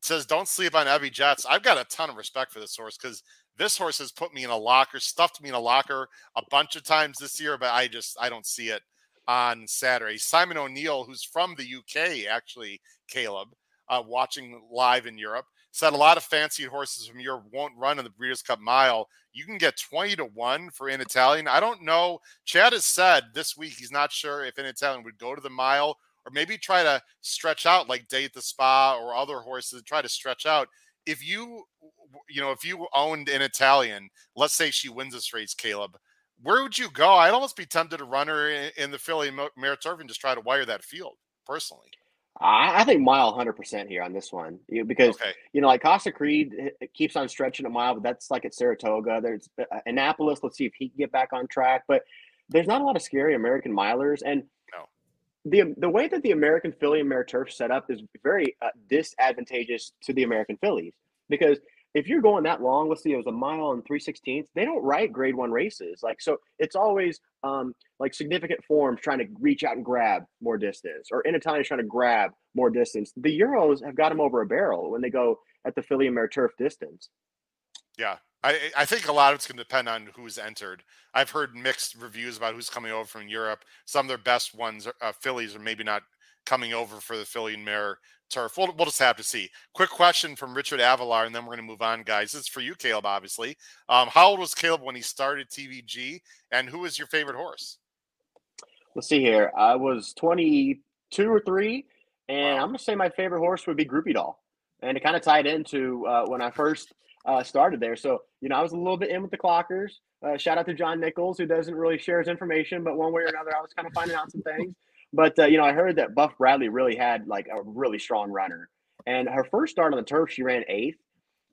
says don't sleep on Evie Jets. I've got a ton of respect for this source because this horse has put me in a locker, stuffed me in a locker a bunch of times this year, but I just I don't see it on Saturday. Simon O'Neill, who's from the UK, actually, Caleb, uh, watching live in Europe, said a lot of fancied horses from Europe won't run in the Breeders' Cup Mile. You can get 20 to 1 for in Italian. I don't know. Chad has said this week he's not sure if in Italian would go to the mile or maybe try to stretch out like at the Spa or other horses, try to stretch out if you you know if you owned an Italian, let's say she wins this race, Caleb, where would you go? I'd almost be tempted to run her in, in the Philly Turf and just try to wire that field personally. I, I think mile 100% here on this one because, okay. you know, like Costa Creed keeps on stretching a mile, but that's like at Saratoga. There's uh, Annapolis. Let's see if he can get back on track. But there's not a lot of scary American milers. And. The, the way that the American Philly Turf set up is very uh, disadvantageous to the American Phillies because if you're going that long, let's see, it was a mile and three sixteenths. They don't write grade one races, like so. It's always um, like significant forms trying to reach out and grab more distance, or in is trying to grab more distance. The Euros have got them over a barrel when they go at the Philly Turf distance. Yeah, I, I think a lot of it's going to depend on who's entered. I've heard mixed reviews about who's coming over from Europe. Some of their best ones, are, uh, Phillies, are maybe not coming over for the Philly and Mare turf. We'll, we'll just have to see. Quick question from Richard Avalar, and then we're going to move on, guys. This is for you, Caleb, obviously. Um, how old was Caleb when he started TVG, and who was your favorite horse? Let's see here. I was 22 or 3, and wow. I'm going to say my favorite horse would be Groupie Doll. And it kind of tied into uh, when I first uh, started there. So, you know, I was a little bit in with the clockers. Uh, shout out to John Nichols, who doesn't really share his information, but one way or another, I was kind of finding out some things. But uh, you know, I heard that Buff Bradley really had like a really strong runner, and her first start on the turf, she ran eighth.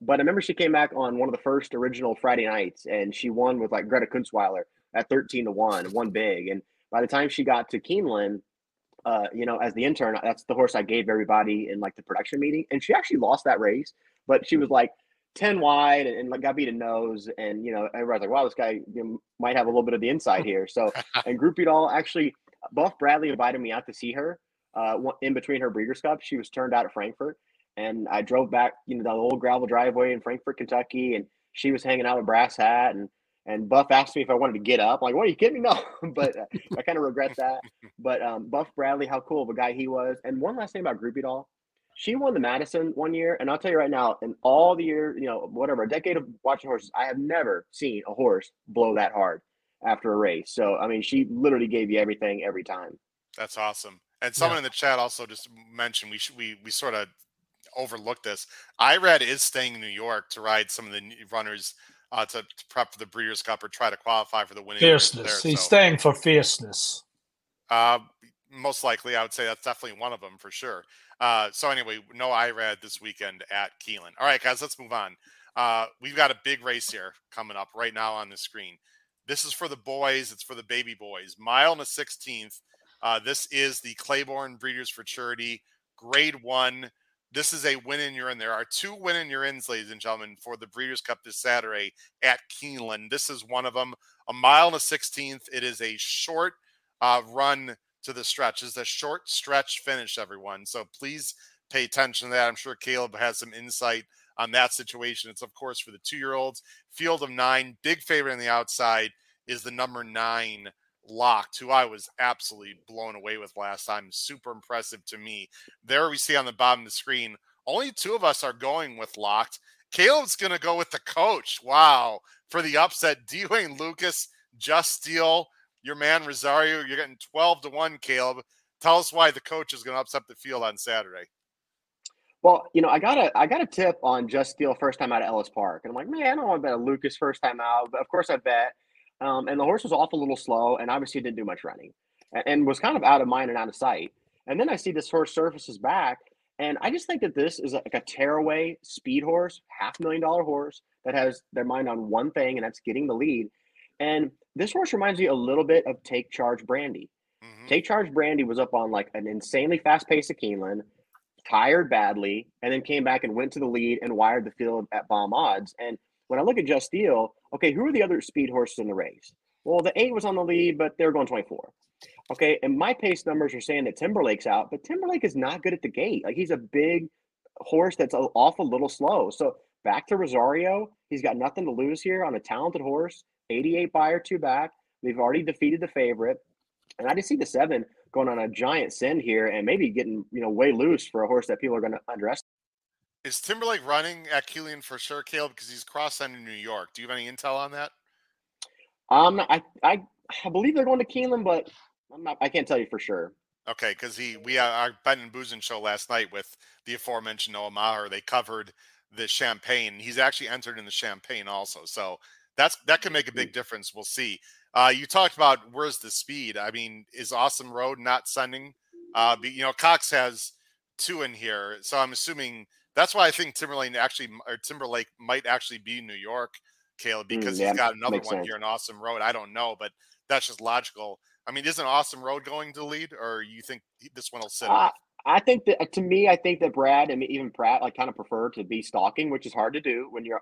But I remember she came back on one of the first original Friday nights, and she won with like Greta Kuntzweiler at thirteen to one, one big. And by the time she got to Keeneland, uh, you know, as the intern, that's the horse I gave everybody in like the production meeting, and she actually lost that race, but she was like 10 wide and, and like got beat a nose and you know everybody's like wow this guy you know, might have a little bit of the inside here so and Groupie Doll actually Buff Bradley invited me out to see her uh, in between her Breeders' Cup. She was turned out at Frankfort, and I drove back, you know, the old gravel driveway in Frankfort, Kentucky, and she was hanging out with Brass Hat, and and Buff asked me if I wanted to get up. I'm like, what are you kidding me? No, but uh, I kind of regret that. But um, Buff Bradley, how cool of a guy he was. And one last thing about Groupie Doll, she won the Madison one year, and I'll tell you right now, in all the year, you know, whatever, a decade of watching horses, I have never seen a horse blow that hard after a race. So I mean, she literally gave you everything every time. That's awesome. And someone yeah. in the chat also just mentioned we should, we we sort of overlooked this. Irad is staying in New York to ride some of the runners uh, to, to, prep for the Breeders' Cup or try to qualify for the winning. Fierceness. There, He's so. staying for fierceness. Uh, most likely, I would say that's definitely one of them for sure. Uh, so anyway, no Irad this weekend at Keeneland. All right, guys, let's move on. Uh, we've got a big race here coming up right now on the screen. This is for the boys. It's for the baby boys. Mile and a 16th. Uh, this is the Claiborne Breeders for Charity, grade one. This is a win in your in. There are two win in your ins, ladies and gentlemen, for the Breeders' Cup this Saturday at Keeneland. This is one of them. A mile and a 16th. It is a short uh, run to the stretch. Is a short stretch finish, everyone. So please pay attention to that. I'm sure Caleb has some insight on that situation. It's, of course, for the two year olds. Field of nine, big favorite on the outside is the number nine locked, who I was absolutely blown away with last time. Super impressive to me. There we see on the bottom of the screen, only two of us are going with locked. Caleb's going to go with the coach. Wow. For the upset, D. Wayne Lukas, Just Steel, your man Rosario. You're getting 12 to 1, Caleb. Tell us why the coach is going to upset the field on Saturday. Well, you know, I got a I got a tip on Just Steel first time out of Ellis Park, and I'm like, man, I don't want to bet a Lukas first time out, but of course I bet. Um, and the horse was off a little slow, and obviously didn't do much running, and, and was kind of out of mind and out of sight. And then I see this horse surfaces back, and I just think that this is like a tearaway speed horse, half million dollar horse that has their mind on one thing, and that's getting the lead. And this horse reminds me a little bit of Take Charge Brandy. Mm-hmm. Take Charge Brandy was up on like an insanely fast pace at Keeneland tired badly, and then came back and went to the lead and wired the field at bomb odds. And when I look at Just Steel, okay, who are the other speed horses in the race? Well, the eight was on the lead, but they're going 24. Okay, and my pace numbers are saying that Timberlake's out, but Timberlake is not good at the gate. Like he's a big horse that's off a little slow. So back to Rosario. He's got nothing to lose here on a talented horse. 88 Beyer two back. They've already defeated the favorite. And I just see the seven going on a giant send here and maybe getting you know way loose for a horse that people are going to underestimate. Is Timberlake running at Keeneland for sure, Caleb? Because he's crossing in New York. Do you have any intel on that? Um, I I, I believe they're going to Keeneland, but I'm not. I can't tell you for sure. Okay, because he we uh, our Ben and Boozin show last night with the aforementioned Noah Maher. They covered the Champagne. He's actually entered in the Champagne also, so that's that could make a big mm. difference. We'll see. Uh, you talked about where's the speed. I mean, is Awesome Road not sending? Uh, but, you know, Cox has two in here, so I'm assuming that's why I think Timberlake actually or Timberlake might actually be New York, Caleb, mm, because mm, yeah, he's got another one sense. here in Awesome Road. I don't know, but that's just logical. I mean, isn't Awesome Road going to lead, or you think this one will sit? Uh, I think that to me, I think that Brad and even Pratt like kind of prefer to be stalking, which is hard to do when you're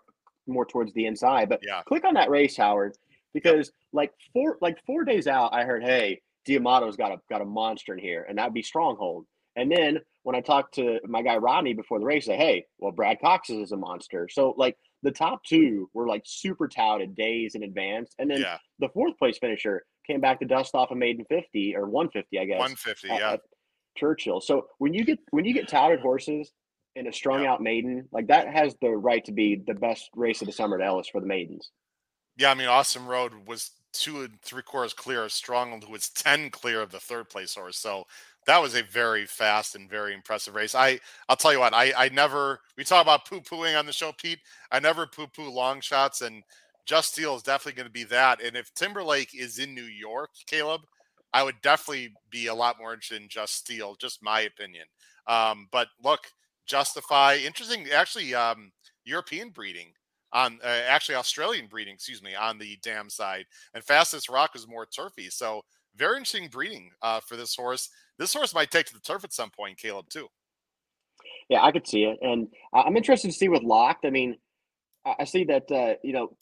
more towards the inside. But yeah. click on that race, Howard because like four like four days out, I heard, hey, D'Amato's got a got a monster in here, and that'd be Stronghold. And then when I talked to my guy Rodney before the race, I say, hey, well, Brad Cox is a monster. So like the top two were like super touted days in advance, and then yeah. the fourth place finisher came back to dust off a maiden fifty or one fifty, I guess. One fifty, yeah. Churchill. So when you get when you get touted horses in a strung yeah. out maiden, like that has the right to be the best race of the summer at Ellis for the maidens. Yeah, I mean, Awesome Road was two and three quarters clear of Strong, who was 10 clear of the third place horse. So that was a very fast and very impressive race. I, I'll tell you what, I, I never, we talk about poo pooing on the show, Pete. I never poo poo long shots, and Just Steel is definitely going to be that. And if Timberlake is in New York, Caleb, I would definitely be a lot more interested in Just Steel. just my opinion. Um, but look, Justify, interesting, actually, um, European breeding on uh, actually Australian breeding, excuse me, on the dam side. And fastest rock is more turfy. So very interesting breeding uh, for this horse. This horse might take to the turf at some point, Caleb, too. Yeah, I could see it. And I'm interested to see with Locked. I mean, I see that, uh, you know,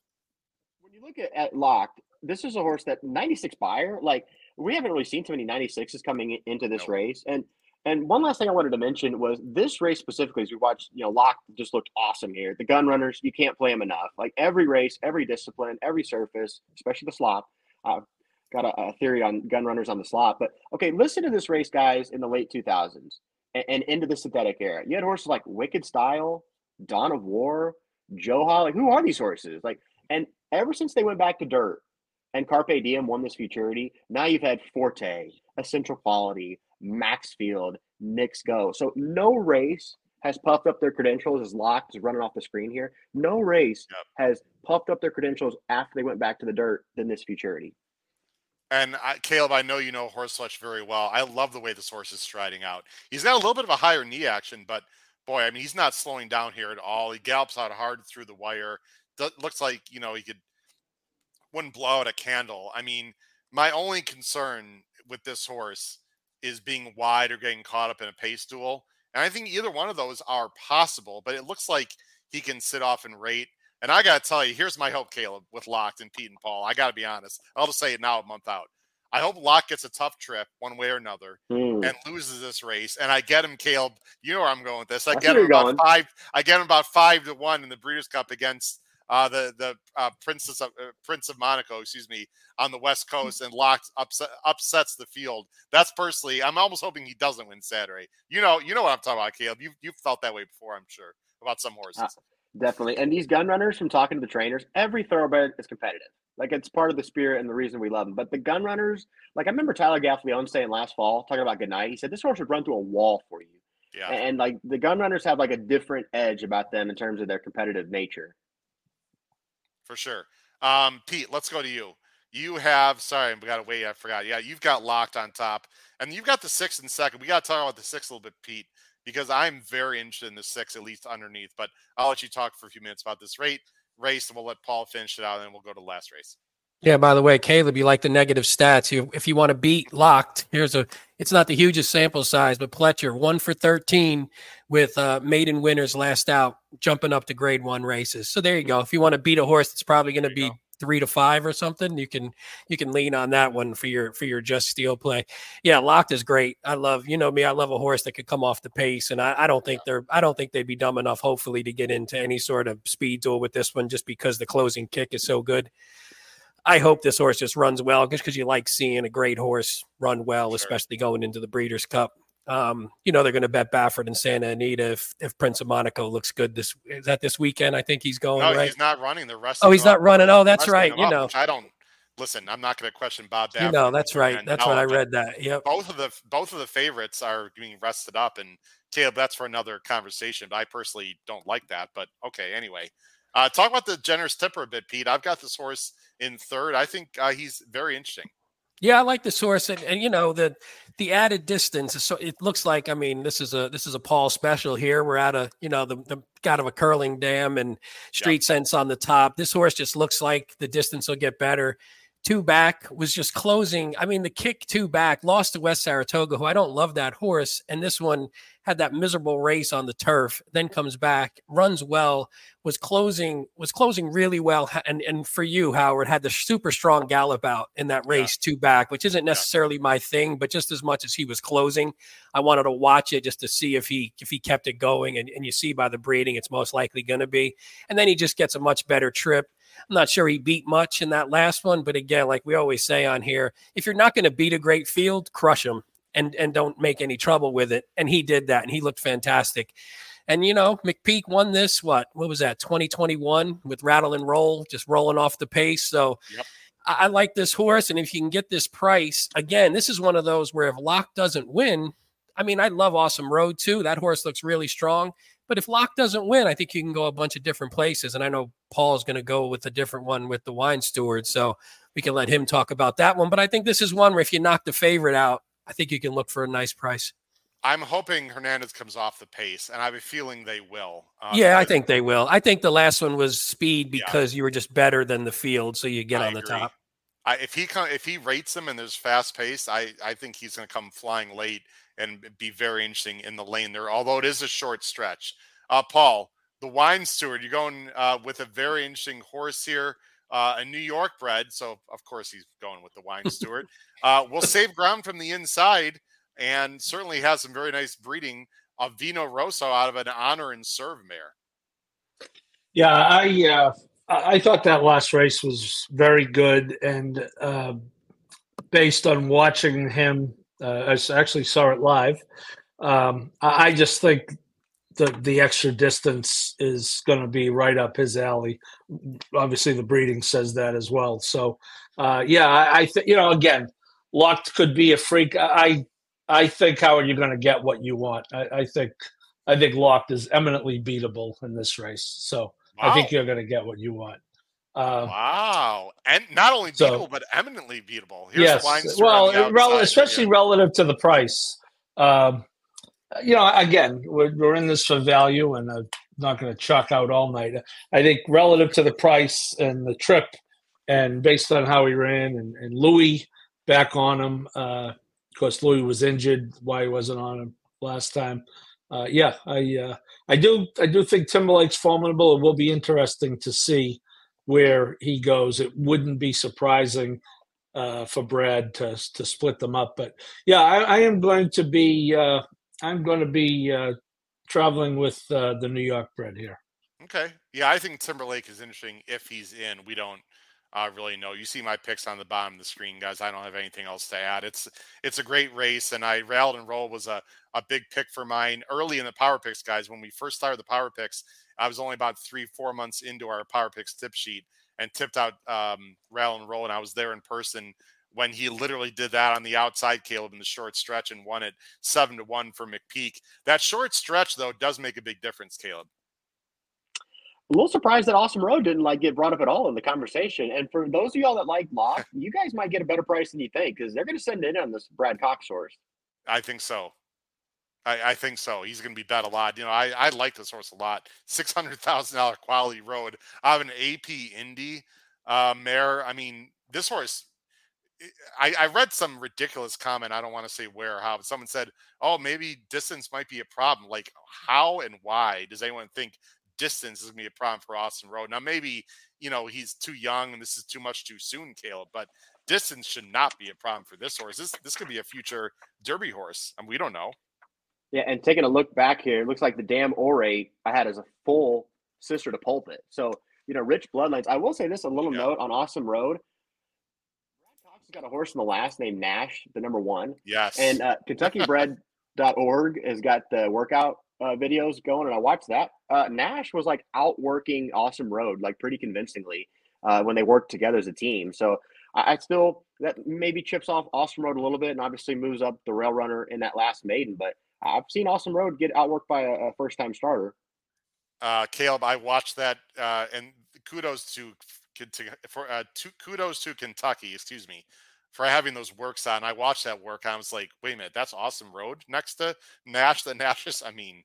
when you look at, at Locked, this is a horse that 96 Beyer, like, we haven't really seen too many 96s coming into this nope. race. And and one last thing I wanted to mention was this race specifically, as we watched, you know, Locke just looked awesome here. The gun runners, you can't play them enough. Like every race, every discipline, every surface, especially the slop. Uh, got a, a, theory on gun runners on the slop. But okay, listen to this race, guys, in the late 2000s and, and into the synthetic era. You had horses like Wicked Style, Dawn of War, Joe Like, who are these horses? Like, and ever since they went back to dirt and Carpe Diem won this futurity, now you've had Forte, Essential Quality, Maxfield, Knicks Go. So no race has puffed up their credentials as locked is running off the screen here. No race yep. has puffed up their credentials after they went back to the dirt than this futurity. And I, Caleb, I know you know Horseflesh very well. I love the way this horse is striding out. He's got a little bit of a higher knee action, but boy, I mean, he's not slowing down here at all. He gallops out hard through the wire. looks like you know he could wouldn't blow out a candle. I mean, my only concern with this horse is being wide or getting caught up in a pace duel. And I think either one of those are possible, but it looks like he can sit off and rate. And I got to tell you, here's my hope, Caleb, with Locked and Pete and Paul. I got to be honest. I'll just say it now, a month out. I hope Locke gets a tough trip one way or another Hmm. and loses this race. And I get him, Caleb. You know where I'm going with this. I I get him about going. five. I get him about five to one in the Breeders' Cup against uh, the the uh, Princess of uh, Prince of Monaco, excuse me, on the West Coast, and locks upset, upsets the field. That's personally, I'm almost hoping he doesn't win Saturday. You know, you know what I'm talking about, Caleb. You you've felt that way before, I'm sure, about some horses. Uh, Definitely. And these gun runners, from talking to the trainers, every thoroughbred is competitive. Like it's part of the spirit and the reason we love them. But the gun runners, like I remember Tyler Gaffalione saying last fall, talking about Goodnight, he said this horse would run through a wall for you. yeah. And like the gun runners have like a different edge about them in terms of their competitive nature. For sure. Um, Pete, let's go to you. You have sorry, we gotta wait. I forgot. Yeah, you've got locked on top, and you've got the six and second. We gotta talk about the six a little bit, Pete, because I'm very interested in the six, at least underneath. But I'll let you talk for a few minutes about this rate race, and we'll let Paul finish it out, and then we'll go to the last race. Yeah, by the way, Caleb, you like the negative stats. You, if you want to beat locked, here's a. It's not the hugest sample size, but Pletcher one for thirteen with uh, maiden winners last out, jumping up to grade one races. So there you go. If you want to beat a horse that's probably going to be go. three to five or something, you can you can lean on that one for your for your just steel play. Yeah, locked is great. I love you know me. I love a horse that could come off the pace, and I, I don't think they're I don't think they'd be dumb enough, hopefully, to get into any sort of speed duel with this one, just because the closing kick is so good. I hope this horse just runs well, just because you like seeing a great horse run well, Sure. especially going into the Breeders' Cup. Um, you know they're going to bet Baffert and Santa Anita if if Prince of Monaco looks good this is that this weekend. I think he's going No, right. he's not running the rest. Oh, he's not running. Oh, that's right. You know, I don't listen. I'm not going to question Bob. you know, that's right. That's what I read. That. Yep. Both of the both of the favorites are being rested up, and Caleb, that's for another conversation. But I personally don't like that. But okay, anyway, uh, talk about the generous tipper a bit, Pete. I've got this horse in third. I think uh, he's very interesting. Yeah, I like the source, and, and you know the the added distance. is So it looks like I mean this is a this is a Paul special here. We're at a you know the the out of a curling dam and street sense on the top. This horse just looks like the distance will get better. Two back was just closing. I mean the kick two back lost to West Saratoga, who I don't love that horse, and this one had that miserable race on the turf. Then comes back, runs well, was closing was closing really well and and for you howard had the super strong gallop out in that Yeah. race two back which isn't necessarily my thing but just as much as he was closing i wanted to watch it just to see if he if he kept it going and, and you see by the breeding it's most likely going to be and then he just gets a much better trip i'm not sure he beat much in that last one but again like we always say on here if you're not going to beat a great field crush him and and don't make any trouble with it and he did that and he looked fantastic and you know, McPeek won this. What? What was that? 2021 with Rattle N Roll, just rolling off the pace. So Yep. I, I like this horse, and if you can get this price, again, this is one of those where if Locke doesn't win, I mean, I love Awesome Road too. That horse looks really strong. But if Locke doesn't win, I think you can go a bunch of different places. And I know Paul's going to go with a different one with the Wine Steward, so we can let him talk about that one. But I think this is one where if you knock the favorite out, I think you can look for a nice price. I'm hoping Hernandez comes off the pace, and I have a feeling they will. Uh, Yeah, I think they will. I think the last one was speed Yeah. because you were just better than the field, so you get I on the top. I, if he come, if he rates them and there's fast pace, I I think he's going to come flying late and be very interesting in the lane there. Although it is a short stretch. Uh, Paul, the wine steward, you're going uh, with a very interesting horse here, uh, a New York bred. So of course he's going with the wine steward. uh, will save ground from the inside and certainly has some very nice breeding of Vino Rosso out of an honor and serve mare. Yeah, I uh, I I thought that last race was very good, and uh, based on watching him, uh, I actually saw it live. Um, I, I just think the the extra distance is going to be right up his alley. Obviously, the breeding says that as well. So, uh, yeah, I, I think you know again, Locked could be a freak. I I think Howard, you're going to get what you want. I, I think I think Locked is eminently beatable in this race. So. I think you're going to get what you want. Uh, Wow. And not only So- beatable, but eminently beatable. Here's yes. the wine steward Well, on the it rel- especially here. relative to the price. Um, you know, again, we're, we're in this for value, and I'm not going to chalk out all night. I think relative to the price and the trip, and based on how he ran, and, and Louis back on him. Uh, of course, Louis was injured. Why he wasn't on him last time? Uh, yeah, I uh, I do I do think Timberlake's formidable. It will be interesting to see where he goes. It wouldn't be surprising uh, for Brad to to split them up. But yeah, I, I am going to be uh, I'm going to be uh, traveling with uh, the New York bred here. Okay, yeah, I think Timberlake is interesting if he's in. We don't uh, really know. You see my picks on the bottom of the screen, guys. I don't have anything else to add. It's it's a great race, and I Rattle N Roll was a a big pick for mine early in the Power Picks, guys. When we first started the Power Picks, I was only about three four months into our Power Picks tip sheet and tipped out um, Rattle N Roll, and I was there in person when he literally did that on the outside, Caleb, in the short stretch and won it seven to one for McPeek. That short stretch, though, does make a big difference, Caleb. A little surprised that Awesome Road didn't like get brought up at all in the conversation. And for those of y'all that like Lock, you guys might get a better price than you think because they're going to send in on this Brad Cox horse. I think so. I, I, think so. He's going to be bet a lot. You know, I, I like this horse a lot. Six hundred thousand dollar quality road. I have an AP Indy uh, mare. I mean, this horse. I, I read some ridiculous comment. I don't want to say where or how, but someone said, "Oh, maybe distance might be a problem." Like, how and why does anyone think distance is going to be a problem for Awesome Road? Now, maybe you know he's too young and this is too much too soon, Caleb. But distance should not be a problem for this horse. This this could be a future Derby horse, and we don't know. Yeah, and taking a look back here, it looks like the Dam Orate I had as a full sister to pulpit. So, you know, rich bloodlines. I will say this a little yeah. note on Awesome Road. Brad Cox has got a horse in the last named Nash, the number one. Yes. And uh, KentuckyBred.org has got the workout uh, videos going, and I watched that. Uh, Nash was like outworking Awesome Road, like pretty convincingly uh, when they worked together as a team. So I, I still, that maybe chips off Awesome Road a little bit and obviously moves up the rail runner in that last maiden. But I've seen Awesome Road get outworked by a, a first time starter. Uh, Caleb, I watched that, uh, and kudos to, to for uh, to, kudos to Kentucky, excuse me, for having those works on. I watched that work. I was like, wait a minute, that's Awesome Road next to Nash. The Nash is, I mean,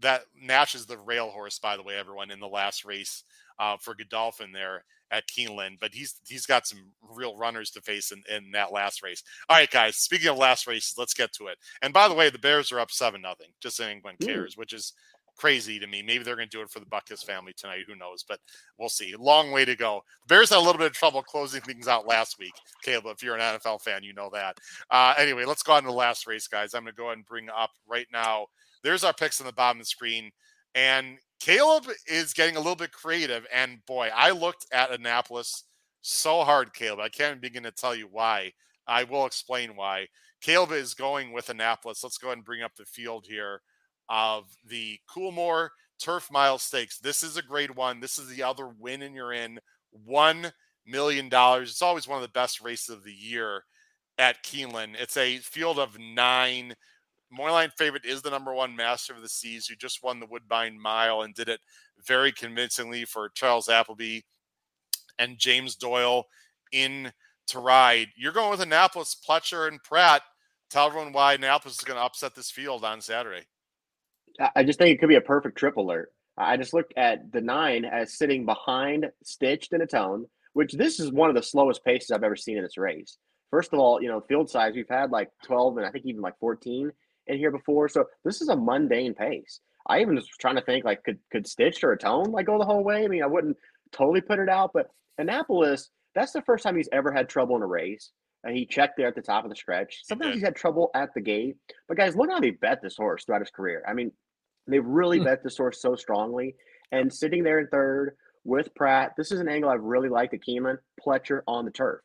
that Nash is the rail horse, by the way, everyone in the last race uh, for Godolphin there at Keeneland, but he's he's got some real runners to face in, in that last race. All right, guys. Speaking of last races, let's get to it. And by the way, the Bears are up seven nothing. Just so anyone cares, which is crazy to me. Maybe they're going to do it for the Butkus family tonight. Who knows? But we'll see. Long way to go. The Bears had a little bit of trouble closing things out last week. Caleb, if you're an NFL fan, you know that. Uh, anyway, let's go on to the last race, guys. I'm going to go ahead and bring up right now. There's our picks on the bottom of the screen. And Caleb is getting a little bit creative. And boy, I looked at Annapolis so hard, Caleb. I can't begin to tell you why. I will explain why. Caleb is going with Annapolis. Let's go ahead and bring up the field here of the Coolmore Turf Mile Stakes. This is a grade one. This is the other win and you're in. One million dollars. It's always one of the best races of the year at Keeneland. It's a field of nine Morning line favorite is the number one Master of the Seas, who just won the Woodbine Mile and did it very convincingly for Charles Appleby and James Doyle in to ride. You're going with Annapolis, Pletcher, and Pratt. Tell everyone why Annapolis is going to upset this field on Saturday. I just think it could be a perfect trip alert. I just looked at the nine as sitting behind Stitched in a tone, which this is one of the slowest paces I've ever seen in this race. First of all, you know, field size, we've had like 12 and I think even like 14 in here before. So this is a mundane pace. I even was trying to think like could could Stitch or a Tone like go the whole way. I mean, I wouldn't totally put it out, but Annapolis, that's the first time he's ever had trouble in a race. And he checked there at the top of the stretch. Sometimes he's had trouble at the gate. But guys, look how they bet this horse throughout his career. I mean, they really hmm. bet this horse so strongly. And sitting there in third with Pratt, this is an angle I've really liked at Keeneland, Pletcher on the turf.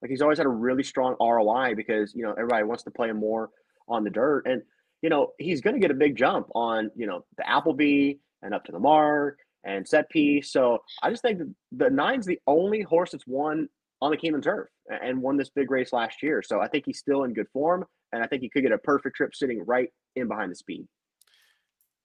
Like he's always had a really strong ROI because, you know, everybody wants to play him more on the dirt. And, you know, he's going to get a big jump on, you know, the Appleby and up to the mark and set piece. So I just think the nine's the only horse that's won on the Keeneland turf and won this big race last year. So I think he's still in good form. And I think he could get a perfect trip sitting right in behind the speed.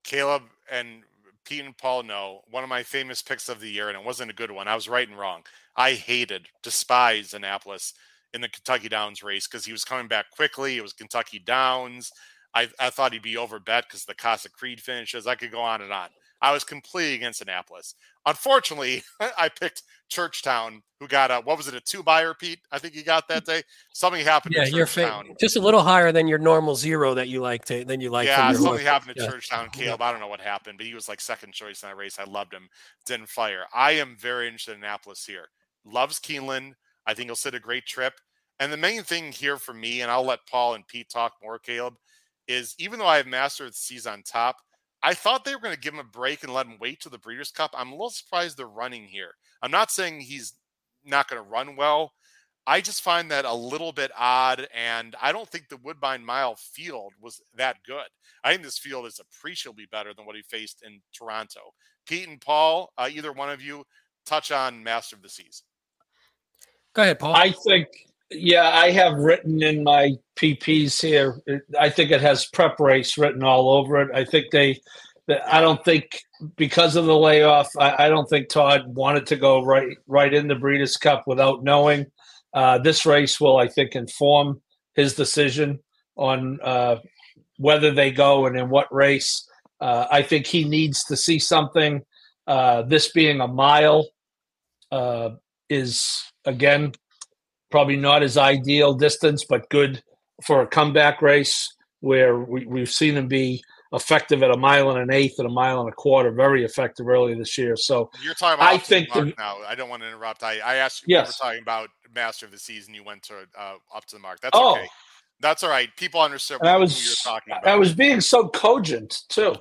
Caleb and Pete and Paul know one of my famous picks of the year, and it wasn't a good one. I was right and wrong. I hated, despised Annapolis in the Kentucky Downs race because he was coming back quickly. It was Kentucky Downs. I, I thought he'd be over bet because the Casa Creed finishes. I could go on and on. I was completely against Annapolis. Unfortunately, I picked Churchtown, who got a what was it a two Beyer Pete? I think he got that day. Something happened. Yeah, fa- just a little higher than your normal zero that you like to than you like. Yeah, something happened to yeah. Churchtown. Caleb, I don't know what happened, but he was like second choice in that race. I loved him. Didn't fire. I am very interested in Annapolis here. Loves Keeneland. I think he'll sit a great trip. And the main thing here for me, and I'll let Paul and Pete talk more, Caleb, is even though I have Master of the Seas on top, I thought they were going to give him a break and let him wait to the Breeders' Cup. I'm a little surprised they're running here. I'm not saying he's not going to run well. I just find that a little bit odd, and I don't think the Woodbine Mile field was that good. I think this field is appreciably better than what he faced in Toronto. Pete and Paul, uh, either one of you, touch on Master of the Seas. Go ahead, Paul. I think, yeah, I have written in my PPs here. I think it has prep race written all over it. I think they, I don't think because of the layoff, I, I don't think Todd wanted to go right right in the Breeders' Cup without knowing. Uh, this race will, I think, inform his decision on uh, whether they go and in what race. Uh, I think he needs to see something. Uh, this being a mile uh, is again probably not as ideal distance, but good for a comeback race where we, we've seen him be effective at a mile and an eighth and a mile and a quarter, very effective earlier this year. So you're talking about I think the, now. I don't want to interrupt. I, I asked you, yes. you were talking about master of the season. You went to uh, up to the mark. That's oh. okay. That's all right. People understand what I was, talking about. I was being so cogent too.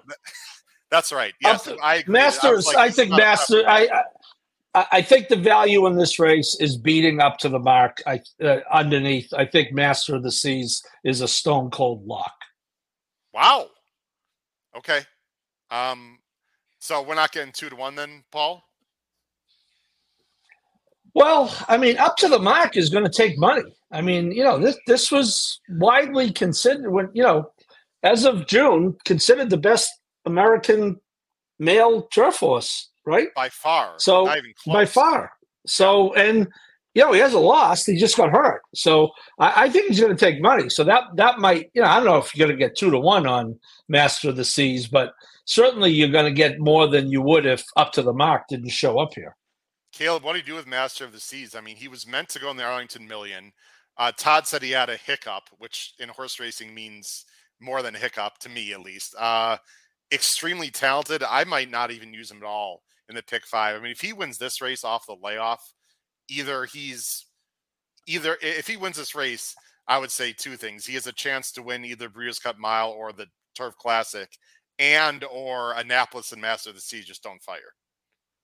That's right. Yes, to, I Masters. I, like, I think Master. I, I, I think the value in this race is beating up to the mark. I uh, underneath. I think Master of the Seas is a stone cold lock. Wow. Okay. Um, so we're not getting two to one then, Paul? Well, I mean, up to the mark is going to take money. I mean, you know, this this was widely considered when you know, as of June, considered the best American male turf horse, right? By far. So by far. So and you know, he hasn't lost. He just got hurt. So I, I think he's going to take money. So that that might, you know, I don't know if you're going to get two to one on Master of the Seas, but certainly you're going to get more than you would if up to the mark didn't show up here. Caleb, what do you do with Master of the Seas? I mean, he was meant to go in the Arlington Million. Uh, Todd said he had a hiccup, which in horse racing means more than a hiccup to me, at least. Uh, extremely talented. I might not even use him at all in the pick five. I mean, if he wins this race off the layoff, either he's either if he wins this race, I would say two things. He has a chance to win either Breeders' Cup Mile or the Turf Classic, and or Annapolis and Master of the Sea just don't fire.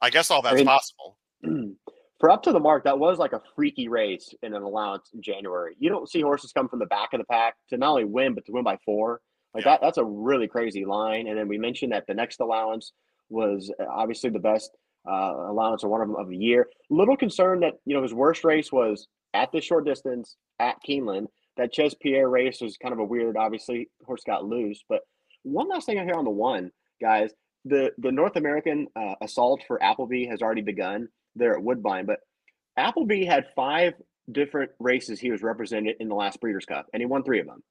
I guess all that's I mean, possible. For up to the mark, that was like a freaky race in an allowance in January. You don't see horses come from the back of the pack to not only win, but to win by four. Like yeah. that, that's a really crazy line. And then we mentioned that the next allowance was uh, obviously the best uh, allowance or one of them of the year. Little concerned that you know his worst race was at the short distance at Keeneland. That Ches Pierre race was kind of a weird. Obviously, horse got loose. But one last thing I hear on the one, guys. The the North American uh, assault for Appleby has already begun there at Woodbine. But Appleby had five different races he was represented in the last Breeders' Cup, and he won three of them.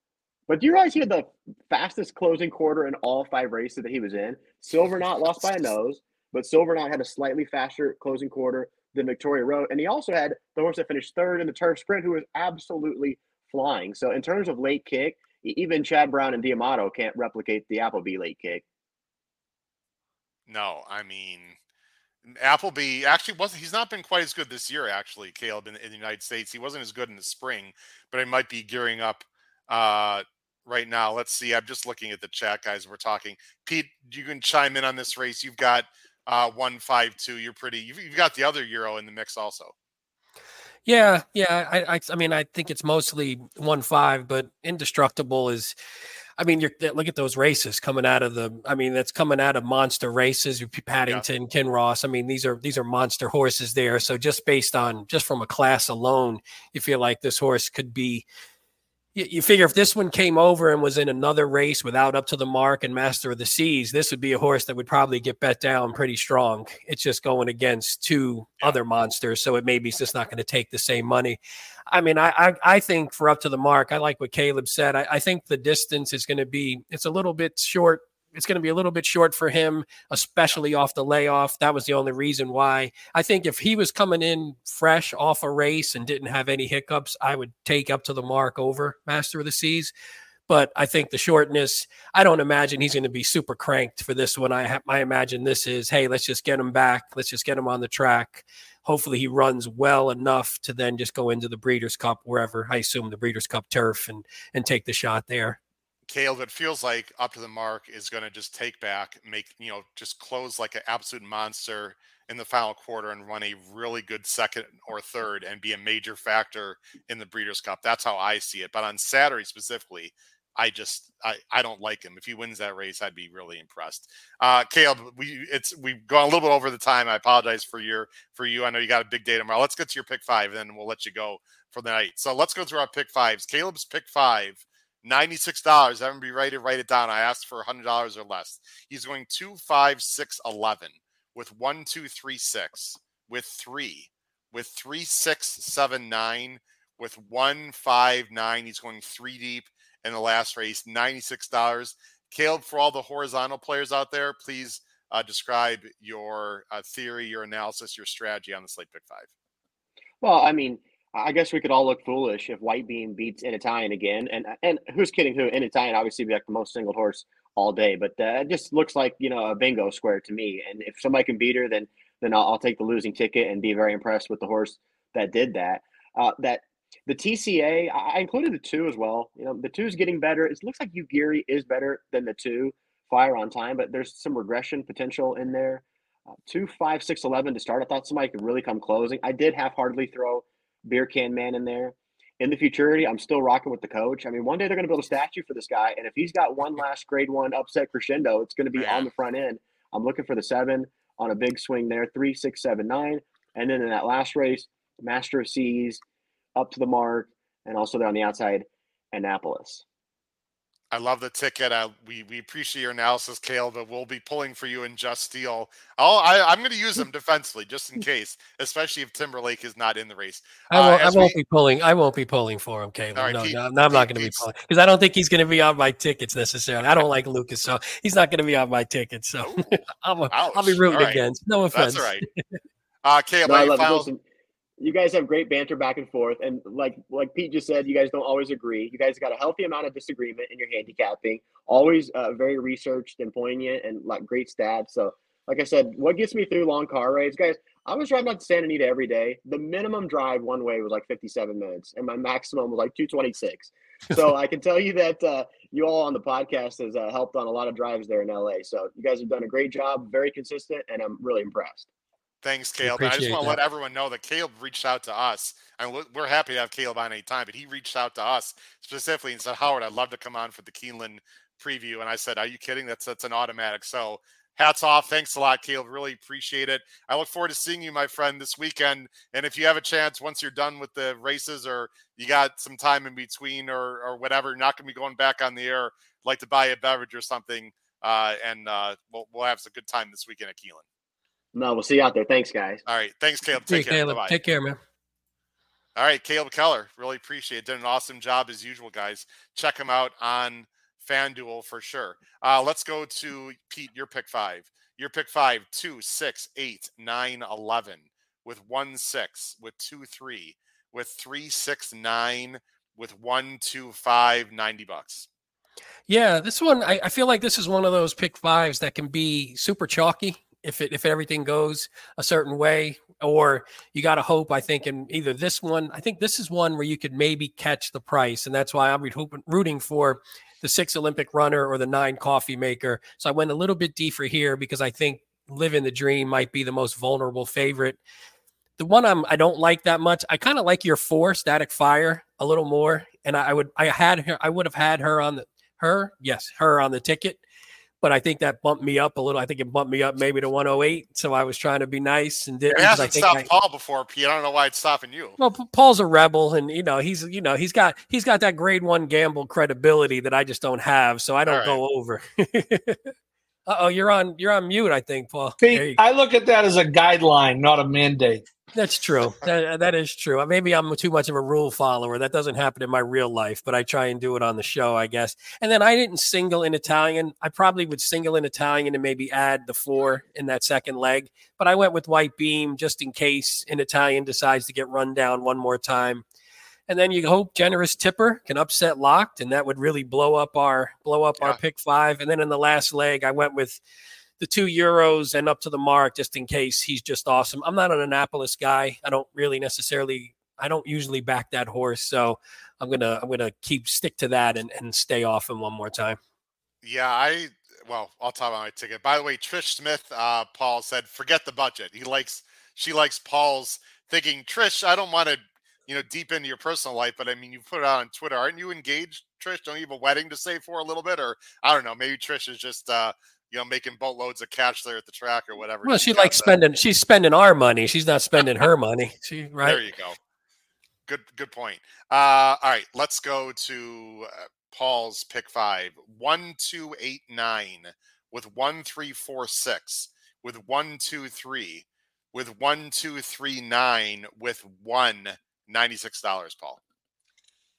But do you realize he had the fastest closing quarter in all five races that he was in? Silver Knot lost by a nose. But Silver Knot had a slightly faster closing quarter than Victoria Road. And he also had the horse that finished third in the turf sprint, who was absolutely flying. So in terms of late kick, even Chad Brown and D'Amato can't replicate the Appleby late kick. No, I mean Appleby actually wasn't he's not been quite as good this year, actually, Caleb, in, in the United States. He wasn't as good in the spring, but he might be gearing up uh right now. Let's see. I'm just looking at the chat, guys. We're talking. Pete, you can chime in on this race. You've got uh, one five two. You're pretty. You've, you've got the other euro in the mix also. Yeah, yeah. I, I, I mean, I think it's mostly one five, but indestructible is. I mean, you're look at those races coming out of the. I mean, that's coming out of monster races. Paddington, yeah. Kinross. I mean, these are these are monster horses there. So just based on just from a class alone, you feel like this horse could be you, you figure if this one came over and was in another race without up to the mark and master of the seas, this would be a horse that would probably get bet down pretty strong. It's just going against two other monsters, so it maybe it's just not going to take the same money. I mean, I, I, I think for up to the mark, I like what Caleb said. I, I think the distance is going to be it's a little bit short it's going to be a little bit short for him, especially off the layoff. That was the only reason why. I think if he was coming in fresh off a race and didn't have any hiccups, I would take up to the mark over Master of the Seas. But I think the shortness, I don't imagine he's going to be super cranked for this one. I ha- I imagine this is, hey, let's just get him back. Let's just get him on the track. Hopefully he runs well enough to then just go into the Breeders' Cup wherever I assume the Breeders' Cup turf and and take the shot there. Caleb, it feels like up to the mark is going to just take back, make you know, just close like an absolute monster in the final quarter and run a really good second or third and be a major factor in the Breeders' Cup. That's how I see it. But on Saturday specifically, I just I, I don't like him. If he wins that race, I'd be really impressed. Uh, Caleb, we it's we've gone a little bit over the time. I apologize for your for you. I know you got a big day tomorrow. Let's get to your pick five, and then we'll let you go for the night. So let's go through our pick fives. Caleb's pick five. $96. Everybody ready to write it down. I asked for $100 or less. He's going two, five, six, eleven with one, two, three, six, with three, with three, six, seven, nine, with one, five, nine. He's going three deep in the last race, $96. Caleb, for all the horizontal players out there, please uh, describe your uh, theory, your analysis, your strategy on the slate pick five. Well, I mean, I guess we could all look foolish if White Beam beats in Italian again. And and who's kidding who? In Italian, obviously, be like the most singled horse all day. But uh, it just looks like you know a bingo square to me. And if somebody can beat her, then then I'll, I'll take the losing ticket and be very impressed with the horse that did that. Uh, that the TCA, I included the two as well. You know, the two is getting better. It looks like Yuugiri is better than the two fire on time, but there's some regression potential in there. Uh, two, five, six, eleven to start. I thought somebody could really come closing. I did half heartedly throw Beer Can Man in there. In the futurity, I'm still rocking with the coach. I mean, one day they're going to build a statue for this guy, and if he's got one last grade one upset crescendo, it's going to be on the front end. I'm looking for the seven on a big swing there, three, six, seven, nine, and then in that last race, Master of Seas, up to the mark, and also there on the outside, Annapolis. I love the ticket. I, we we appreciate your analysis, Kale, but we'll be pulling for you in Just Steel. I'll, I, i am going to use them defensively just in case, especially if Timberlake is not in the race. I won't, uh, I won't we, be pulling. I won't be pulling for him, Caleb. Right, no, Pete, no, no, I'm not going to be pulling because I don't think he's going to be on my tickets necessarily. I don't like Lukas, so he's not going to be on my tickets. So I'll, I'll, be rooting right. against. No offense. That's all right. Uh, Caleb, no, final, you guys have great banter back and forth, and like like Pete just said, you guys don't always agree. You guys got a healthy amount of disagreement in your handicapping. Always uh, very researched and poignant, and like great stats. So, like I said, what gets me through long car rides, guys? I was driving out to Santa Anita every day. The minimum drive one way was like 57 minutes, and my maximum was like 226. So I can tell you that uh, you all on the podcast has uh, helped on a lot of drives there in LA. So you guys have done a great job, very consistent, and I'm really impressed. Thanks, Caleb. I just want to let everyone know that Caleb reached out to us, and we're happy to have Caleb on any time. But he reached out to us specifically and said, "Howard, I'd love to come on for the Keeneland preview." And I said, "Are you kidding? That's that's an automatic." So hats off. Thanks a lot, Caleb. Really appreciate it. I look forward to seeing you, my friend, this weekend. And if you have a chance, once you're done with the races or you got some time in between or or whatever, you're not going to be going back on the air. like to buy a beverage or something, uh, and uh, we'll we'll have a good time this weekend at Keeneland. No, we'll see you out there. Thanks, guys. All right. Thanks, Caleb. Take hey, care. Caleb. Take care, man. All right, Caleb Keller. Really appreciate it. Did an awesome job as usual, guys. Check him out on FanDuel for sure. Uh, let's go to Pete, your pick five. Your pick five, two, six, eight, nine, eleven, with one six, with two, three, with three, six, nine, with one, two, five, 90 bucks. Yeah, this one, I, I feel like this is one of those pick fives that can be super chalky if it if everything goes a certain way or you got to hope i think in either this one i think this is one where you could maybe catch the price and that's why i'm rooting for the six olympic runner or the nine coffee maker. So i went a little bit deeper here because i think living the dream might be the most vulnerable favorite. The one i'm i don't like that much i kind of like your four static fire a little more and I, I would i had her i would have had her on the her? Yes her on the ticket but I think that bumped me up a little. I think it bumped me up maybe to 108. So I was trying to be nice and did. It hasn't stopped I, Paul before, Pete. I don't know why it's stopping you. Well, Paul's a rebel, and you know he's you know he's got he's got that grade one gamble credibility that I just don't have. So I don't right. go over. oh, you're on you're on mute. I think, Paul. Pete, I look at that as a guideline, not a mandate. That's true. That, that is true. Uh, maybe I'm too much of a rule follower. That doesn't happen in my real life, but I try and do it on the show, I guess. And then I didn't single in Italian. I probably would single in Italian and maybe add the four in that second leg. But I went with White Beam just in case an Italian decides to get run down one more time. and then you hope generous tipper can upset locked, and that would really blow up our blow up our pick five. And then in the last leg, I went with the two euros and up to the mark just in case he's just awesome. I'm not an Annapolis guy. I don't really necessarily. I don't usually back that horse, so I'm gonna I'm gonna keep stick to that and, and stay off him one more time. Yeah, I well, I'll talk about my ticket. By the way, Trish Smith, uh, Paul said, forget the budget. He likes she likes Paul's thinking. Trish, I don't want to, you know, deep into your personal life, but I mean, you put it out on Twitter. Aren't you engaged, Trish? Don't you have a wedding to save for a little bit, or I don't know. Maybe Trish is just, uh, you know, making boatloads of cash there at the track or whatever. Well, she likes spending. She's spending our money. She's not spending her money. She right. There you go. Good, good point. Uh, all right, let's go to uh, Paul's pick five. One, two, eight, nine, with one, three, four, six, with one, two, three, with one, two, three, nine, with one, ninety-six dollars. Paul.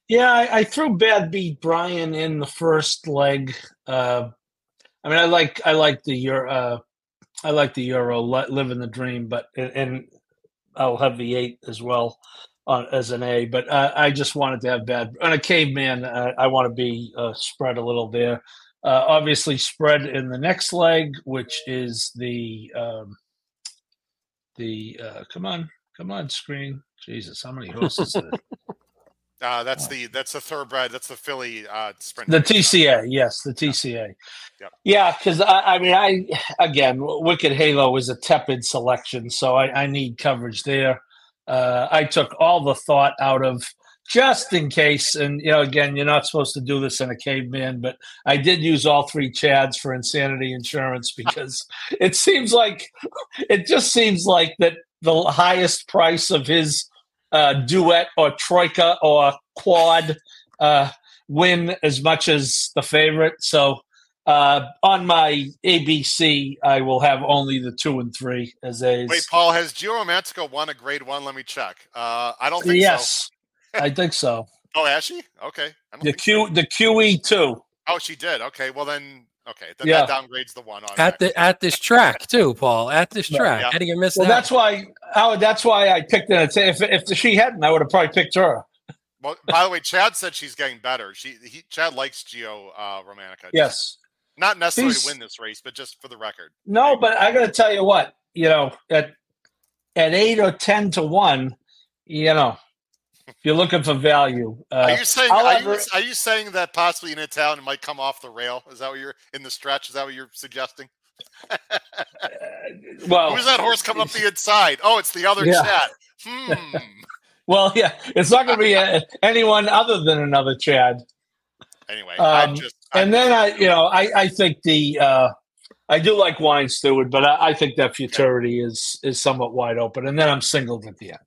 Yeah, I, I threw Bad Beat Brian in the first leg. Uh, I mean, I like I like the Euro. Uh, I like the Euro, living the dream, but and, I'll have the eight as well on as an A. But uh, I just wanted to have bad on a caveman. Uh, I want to be uh, spread a little there. Uh, obviously, spread in the next leg, which is the um, the uh, come on, come on, screen. Jesus, how many horses? Uh, that's the that's the thoroughbred. That's the Philly uh, sprint. The. TCA, yes, the TCA. Yep. Yeah, because I, I mean, I again, Wicked Halo is a tepid selection, so I, I need coverage there. Uh, I took all the thought out of just in case, and you know, again, you're not supposed to do this in a caveman, but I did use all three Chads for insanity insurance because it seems like it just seems like that the highest price of his uh, duet or troika or quad uh, win as much as the favorite. So uh, on my ABC, I will have only the two and three as A's. Wait, Paul, has Gina Romantica won a Grade One? Let me check. Uh, I don't think so. yes, I think so. Oh, has she? Okay. The think so. Q, the QE two. Oh, she did. Okay. Well, then. Okay. Then Yeah. that downgrades the one. On at the at this track too, Paul. At this Yeah. track. Yeah. How do you miss Well, that? that's why. Howard, that's why I picked it. If if she hadn't, I would have probably picked her. Well, by the way, Chad said she's getting better. She he, Chad likes Geo uh, Romantica. Yes. not necessarily He's- to win this race, but just for the record. No, but I got to tell you what. You know, at at eight or ten to one, you know, if you're looking for value. Are Uh, you saying are you, however- are you saying that possibly an Italian might come off the rail? Is that what you're in the stretch? Is that what you're suggesting? well, Who's that horse coming up the inside? Oh, it's the other Yeah. Chad. Hmm. Well, yeah, it's not going to be uh anyone other than another Chad. Anyway, Um, just And then I, you know, I, I think the uh, I do like wine steward, but I, I think that futurity is is somewhat wide open. And then I'm singled at the end.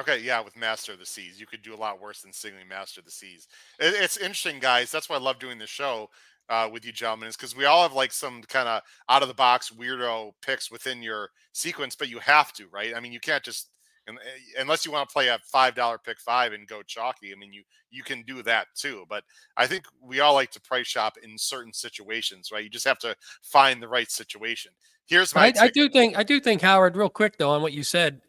Okay, yeah, with Master of the Seas, you could do a lot worse than singling Master of the Seas. It, it's interesting, guys. That's why I love doing this show uh, with you gentlemen, is because we all have like some kind of out of the box weirdo picks within your sequence, but you have to, right? I mean, you can't just uh, unless you want to play a five dollar pick five and go chalky. I mean, you you can do that too. But I think we all like to price shop in certain situations, right? You just have to find the right situation. Here's my I, I do think I do think Howard, real quick though, on what you said.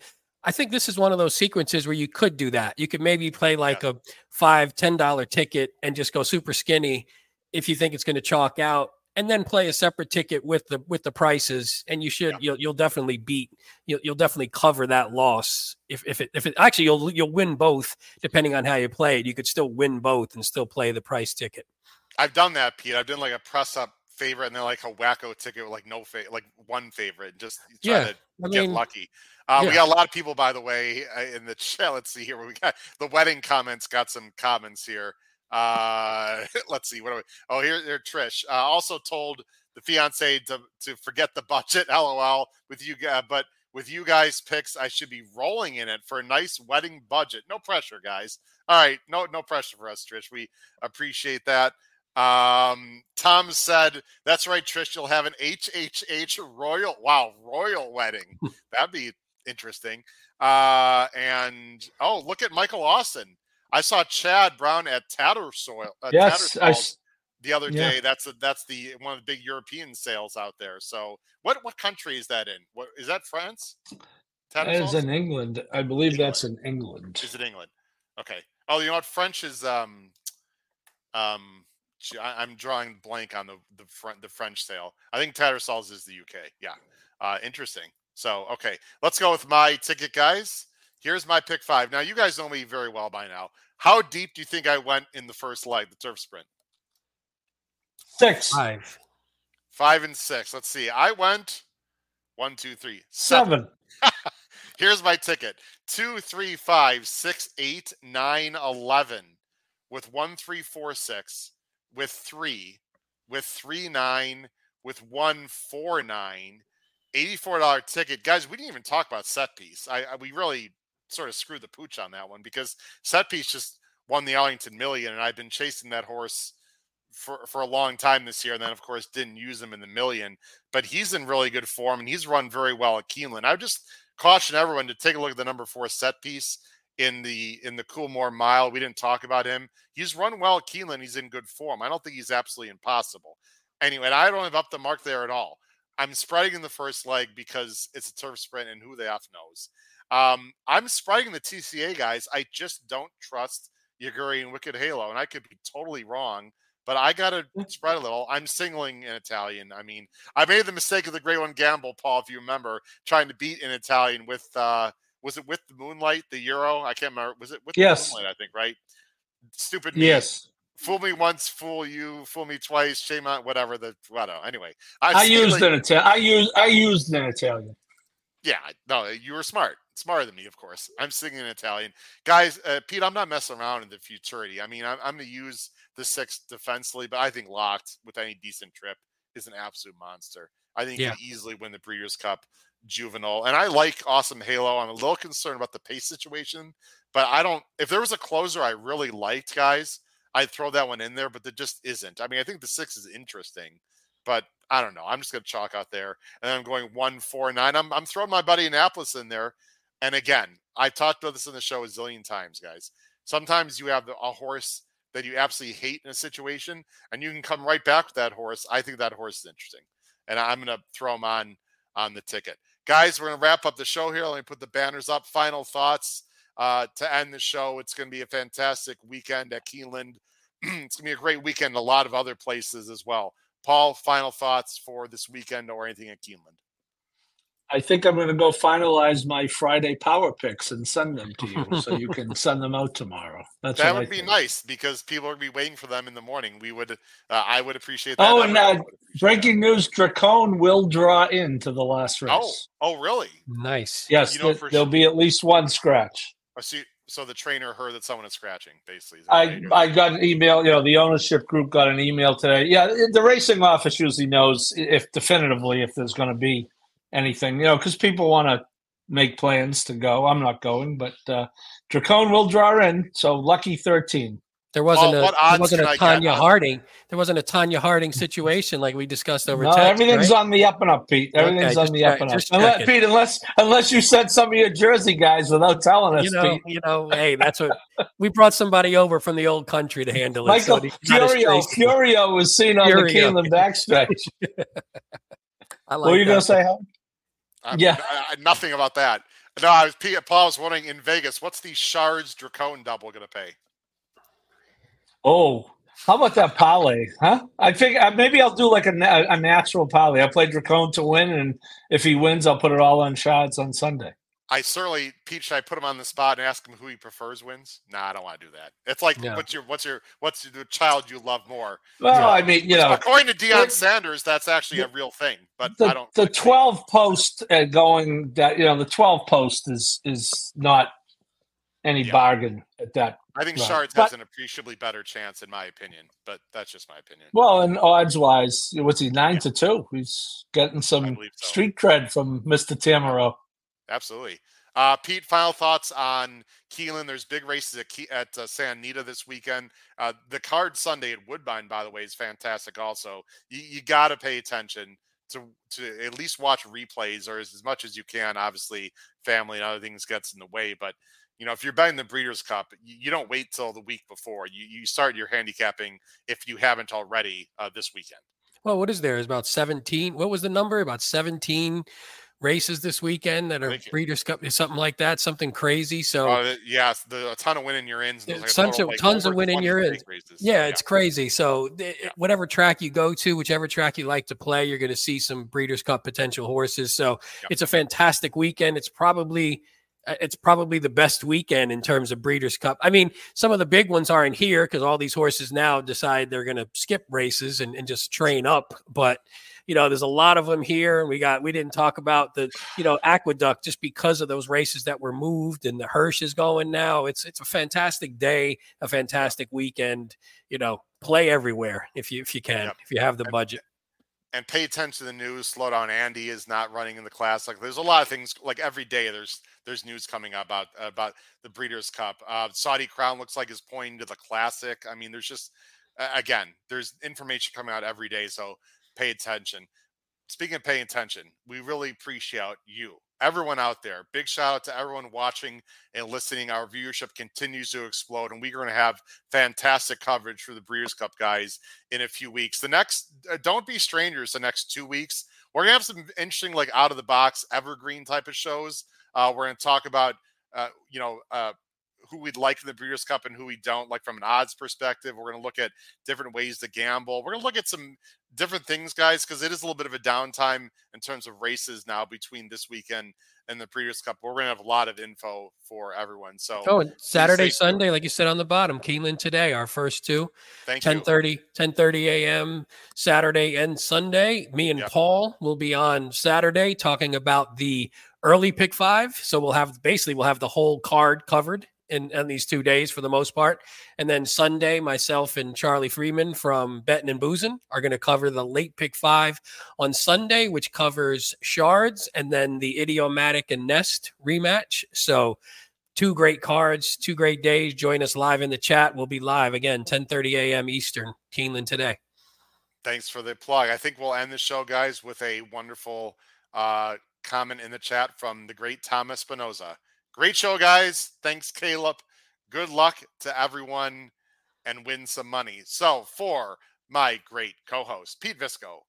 I think this is one of those sequences where you could do that. You could maybe play like a five, ten dollar ticket and just go super skinny if you think it's going to chalk out, and then play a separate ticket with the with the prices. And you should Yeah. you'll you'll definitely beat you'll you'll definitely cover that loss if if it if it actually you'll you'll win both depending on how you play it. You could still win both and still play the price ticket. I've done that, Pete. I've done like a press up favorite and then like a wacko ticket with like no fa- like one favorite, and just try Yeah, to I get mean, lucky. Uh, We got a lot of people, by the way, uh, in the chat. Let's see here. We got the wedding comments. Got some comments here. Uh, let's see. What are we? Oh, here, here, Trish. Uh, also told the fiance to to forget the budget. LOL. With you, guys, but with you guys picks, I should be rolling in it for a nice wedding budget. No pressure, guys. All right, no no pressure for us, Trish. We appreciate that. Um, Tom said, "That's right, Trish. You'll have an HHH royal. Wow, royal wedding. That'd be interesting." Uh, and oh, look at Michael Austin. I saw Chad Brown at Tattersalls. Uh, Yes, I Tattersall's the other yeah. day. That's the that's the one of the big European sales out there. So, what what country is that in? What is that? France? That is Tattersall's? in England. I believe England. that's in England. Is it England? Okay. Oh, you know what? French is um um I, am drawing blank on the the front the French sale. I think Tattersalls is the UK. Yeah. Uh interesting. So okay, let's go with my ticket, guys. Here's my pick five. Now you guys know me very well by now. How deep do you think I went in the first leg, the turf sprint? Six. Five. Five and six. Let's see. I went one, two, three, seven. seven. Here's my ticket. Two, three, five, six, eight, nine, eleven. With one, three, four, six. With three. With three, nine. With one, four, nine. $84 ticket. Guys, we didn't even talk about set piece. I, I we really sort of screwed the pooch on that one because set piece just won the Arlington Million, and I've been chasing that horse for for a long time this year, and then of course didn't use him in the million. But he's in really good form, and he's run very well at Keeneland. I would just caution everyone to take a look at the number four set piece in the in the Coolmore Mile. We didn't talk about him. He's run well at Keeneland. He's in good form. I don't think he's absolutely impossible. Anyway, I don't have up the mark there at all. I'm spreading in the first leg because it's a turf sprint, and who the f knows. Um, I'm spreading the TCA guys. I just don't trust Yuugiri and Wicked Halo, and I could be totally wrong but I got to spread a little. I'm singling in Italian. I mean, I made the mistake of the great one gamble, Paul, if you remember, trying to beat in Italian with uh was it with the moonlight, the Euro? I can't remember. Was it with yes. the moonlight, I think, right? Stupid me. Yes. Fool me once, fool you, fool me twice, shame on whatever the whatever. Anyway, I, I used an Italian. I used I used an Italian. Yeah, no, you were smart smarter than me, of course. I'm singing in Italian, guys. Uh, Pete, I'm not messing around in the futurity. I mean, I'm, I'm going to use the six defensively, but I think locked with any decent trip is an absolute monster. I think yeah. he can easily win the Breeders' Cup juvenile. And I like Awesome Halo. I'm a little concerned about the pace situation, but I don't. If there was a closer I really liked, guys, I'd throw that one in there, but there just isn't. I mean, I think the six is interesting, but I don't know. I'm just going to chalk out there, and I'm going one, four, nine. I'm I'm throwing my buddy Annapolis in there. And again, I talked about this in the show a zillion times, guys. Sometimes you have a horse that you absolutely hate in a situation, and you can come right back with that horse. I think that horse is interesting, and I'm going to throw him on on the ticket. Guys, we're going to wrap up the show here. Let me put the banners up. Final thoughts uh, to end the show. It's going to be a fantastic weekend at Keeneland. it's going to be a great weekend. A lot of other places as well. Paul, final thoughts for this weekend or anything at Keeneland? I think I'm going to go finalize my Friday power picks and send them to you, so you can send them out tomorrow. That's that would I be think. nice because people would be waiting for them in the morning. We would, uh, I would appreciate that. Oh, and uh, breaking that. news: Dracone will draw into the last race. Oh, oh, really? Nice. Yes, you know, th- there'll sure. be at least one scratch. So, so the trainer heard that someone is scratching, basically. I, I got an email. You know, the ownership group got an email today. Yeah, the racing office usually knows if definitively if there's going to be anything, you know, because people want to make plans to go. I'm not going, but uh, Dracone will draw in. So lucky 13. There wasn't well, a there wasn't a Tonya Harding. There wasn't a Tonya Harding situation like we discussed over no, text, Everything's right? on the up and up, Pete. Everything's okay, on the up and up. Unless, Pete, unless unless you sent some of your Jersey guys without telling us, you know, Pete. You know, hey, that's what we brought somebody over from the old country to handle it. Michael so Furio, Furio was seen on Furio. the Keeneland backstretch. I like what were you going to say, Howard? I'm, yeah, I, nothing about that. No, I was Pete. Paul was wondering in Vegas, what's the Shards Dracone double going to pay? Oh, how about that parlay, huh? I think uh, maybe I'll do like a, a natural parlay. I play Dracone to win, and if he wins, I'll put it all on Shards on Sunday. I certainly, Pete, should I put him on the spot and ask him who he prefers wins? No, nah, I don't want to do that. It's like, yeah. what's your, what's your, what's the child you love more? Well, I mean, you know, according to Deion it, Sanders, that's actually a real thing. But the, I don't. The twelve post uh, going that you know the twelve post is is not any yeah. bargain at that. I think Shards has an appreciably better chance, in my opinion. But that's just my opinion. Well, and odds wise, what's he nine yeah. to two? He's getting some so. street cred from Mister Tammaro. Absolutely. Uh, Pete, final thoughts on Keeneland. There's big races at, Ke- at uh, Santa Anita this weekend. Uh, the card Sunday at Woodbine, by the way, is fantastic. Also, you, you got to pay attention to to at least watch replays or as, as much as you can. Obviously, family and other things gets in the way, but you know if you're betting the Breeders' Cup, you, you don't wait till the week before. You you start your handicapping if you haven't already uh, this weekend. Well, what is there? Is about 17. What was the number? About 17 races this weekend that are Breeders' Cup, something like that, something crazy. So Uh, yeah, the, a ton of winning your ins. Like tons of- like, tons of winning your ins. races. yeah, it's crazy. So Yeah. whatever track you go to, whichever track you like to play, you're going to see some Breeders' Cup potential horses. So Yep. it's a fantastic weekend. It's probably Uh, it's probably the best weekend in terms of Breeders' Cup. I mean, some of the big ones aren't here because all these horses now decide they're going to skip races and, and just train up. But you know, there's a lot of them here, and we got we didn't talk about the you know Aqueduct just because of those races that were moved, and the Hirsch is going now. It's it's a fantastic day, a fantastic weekend. You know, play everywhere if you if you can, Yep. if you have the budget. and pay attention to the news. Slow down. Andy is not running in the class. Like there's a lot of things. Like every day, there's there's news coming about about the Breeders' Cup. Uh, Saudi Crown looks like is pointing to the Classic. I mean, there's just again, there's information coming out every day. So pay attention. Speaking of paying attention, we really appreciate you, everyone out there. Big shout out to everyone watching and listening. Our viewership continues to explode, and we're going to have fantastic coverage for the Breeders' Cup guys in a few weeks. The next, uh, don't be strangers. The next two weeks, we're gonna have some interesting, like out of the box, evergreen type of shows. Uh, we're gonna talk about, uh, you know, uh, who we'd like in the Breeders' Cup and who we don't, like from an odds perspective. We're gonna look at different ways to gamble. We're gonna look at some different things, guys, because it is a little bit of a downtime in terms of races now between this weekend and the previous Cup. We're gonna have a lot of info for everyone. So Oh, and Saturday. Sunday, like you said on the bottom, Keeneland today, our first two. thank 10 you. 30 10 30 a.m saturday and sunday me and Yep. paul will be on saturday talking about the early pick five so we'll have basically we'll have the whole card covered in, these two days for the most part and then sunday myself and charlie freeman from betting and boozing are going to cover the late pick five on sunday which covers shards and then the idiomatic and nest rematch so two great cards, two great days. Join us live in the chat. We'll be live again, 10:30 a.m. Eastern, Keeneland today. Thanks for the plug. I think we'll end the show, guys, with a wonderful uh, comment in the chat from the great Thomas Spinoza. Great show, guys. Thanks, Caleb. Good luck to everyone and win some money. So, for my great co host, Pete Visco,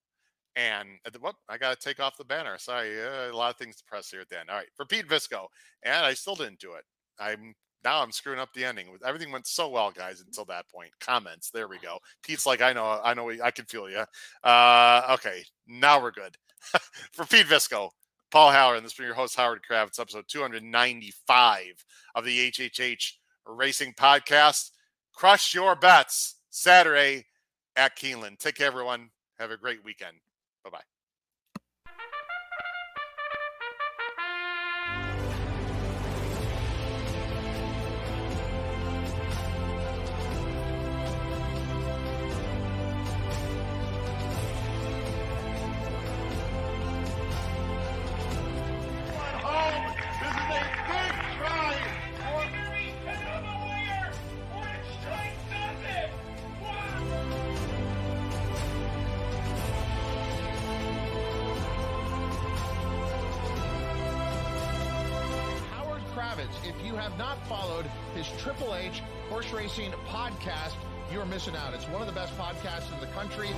and at whoop, I got to take off the banner. Sorry, uh, a lot of things to press here at the end. All right, for Pete Visco, and I still didn't do it. I'm now I'm screwing up the ending. Everything went so well, guys, until that point. Comments, there we go. Pete's like, I know, I know, I can feel you. Uh, okay, now we're good. for Pete Visco, Paul Howard, and this been your host Howard Kravets, episode 295 of the HHH Racing Podcast. Crush your bets Saturday at Keeneland. Take care, everyone. Have a great weekend. Bye bye. You're out. It's one of the best podcasts in the country.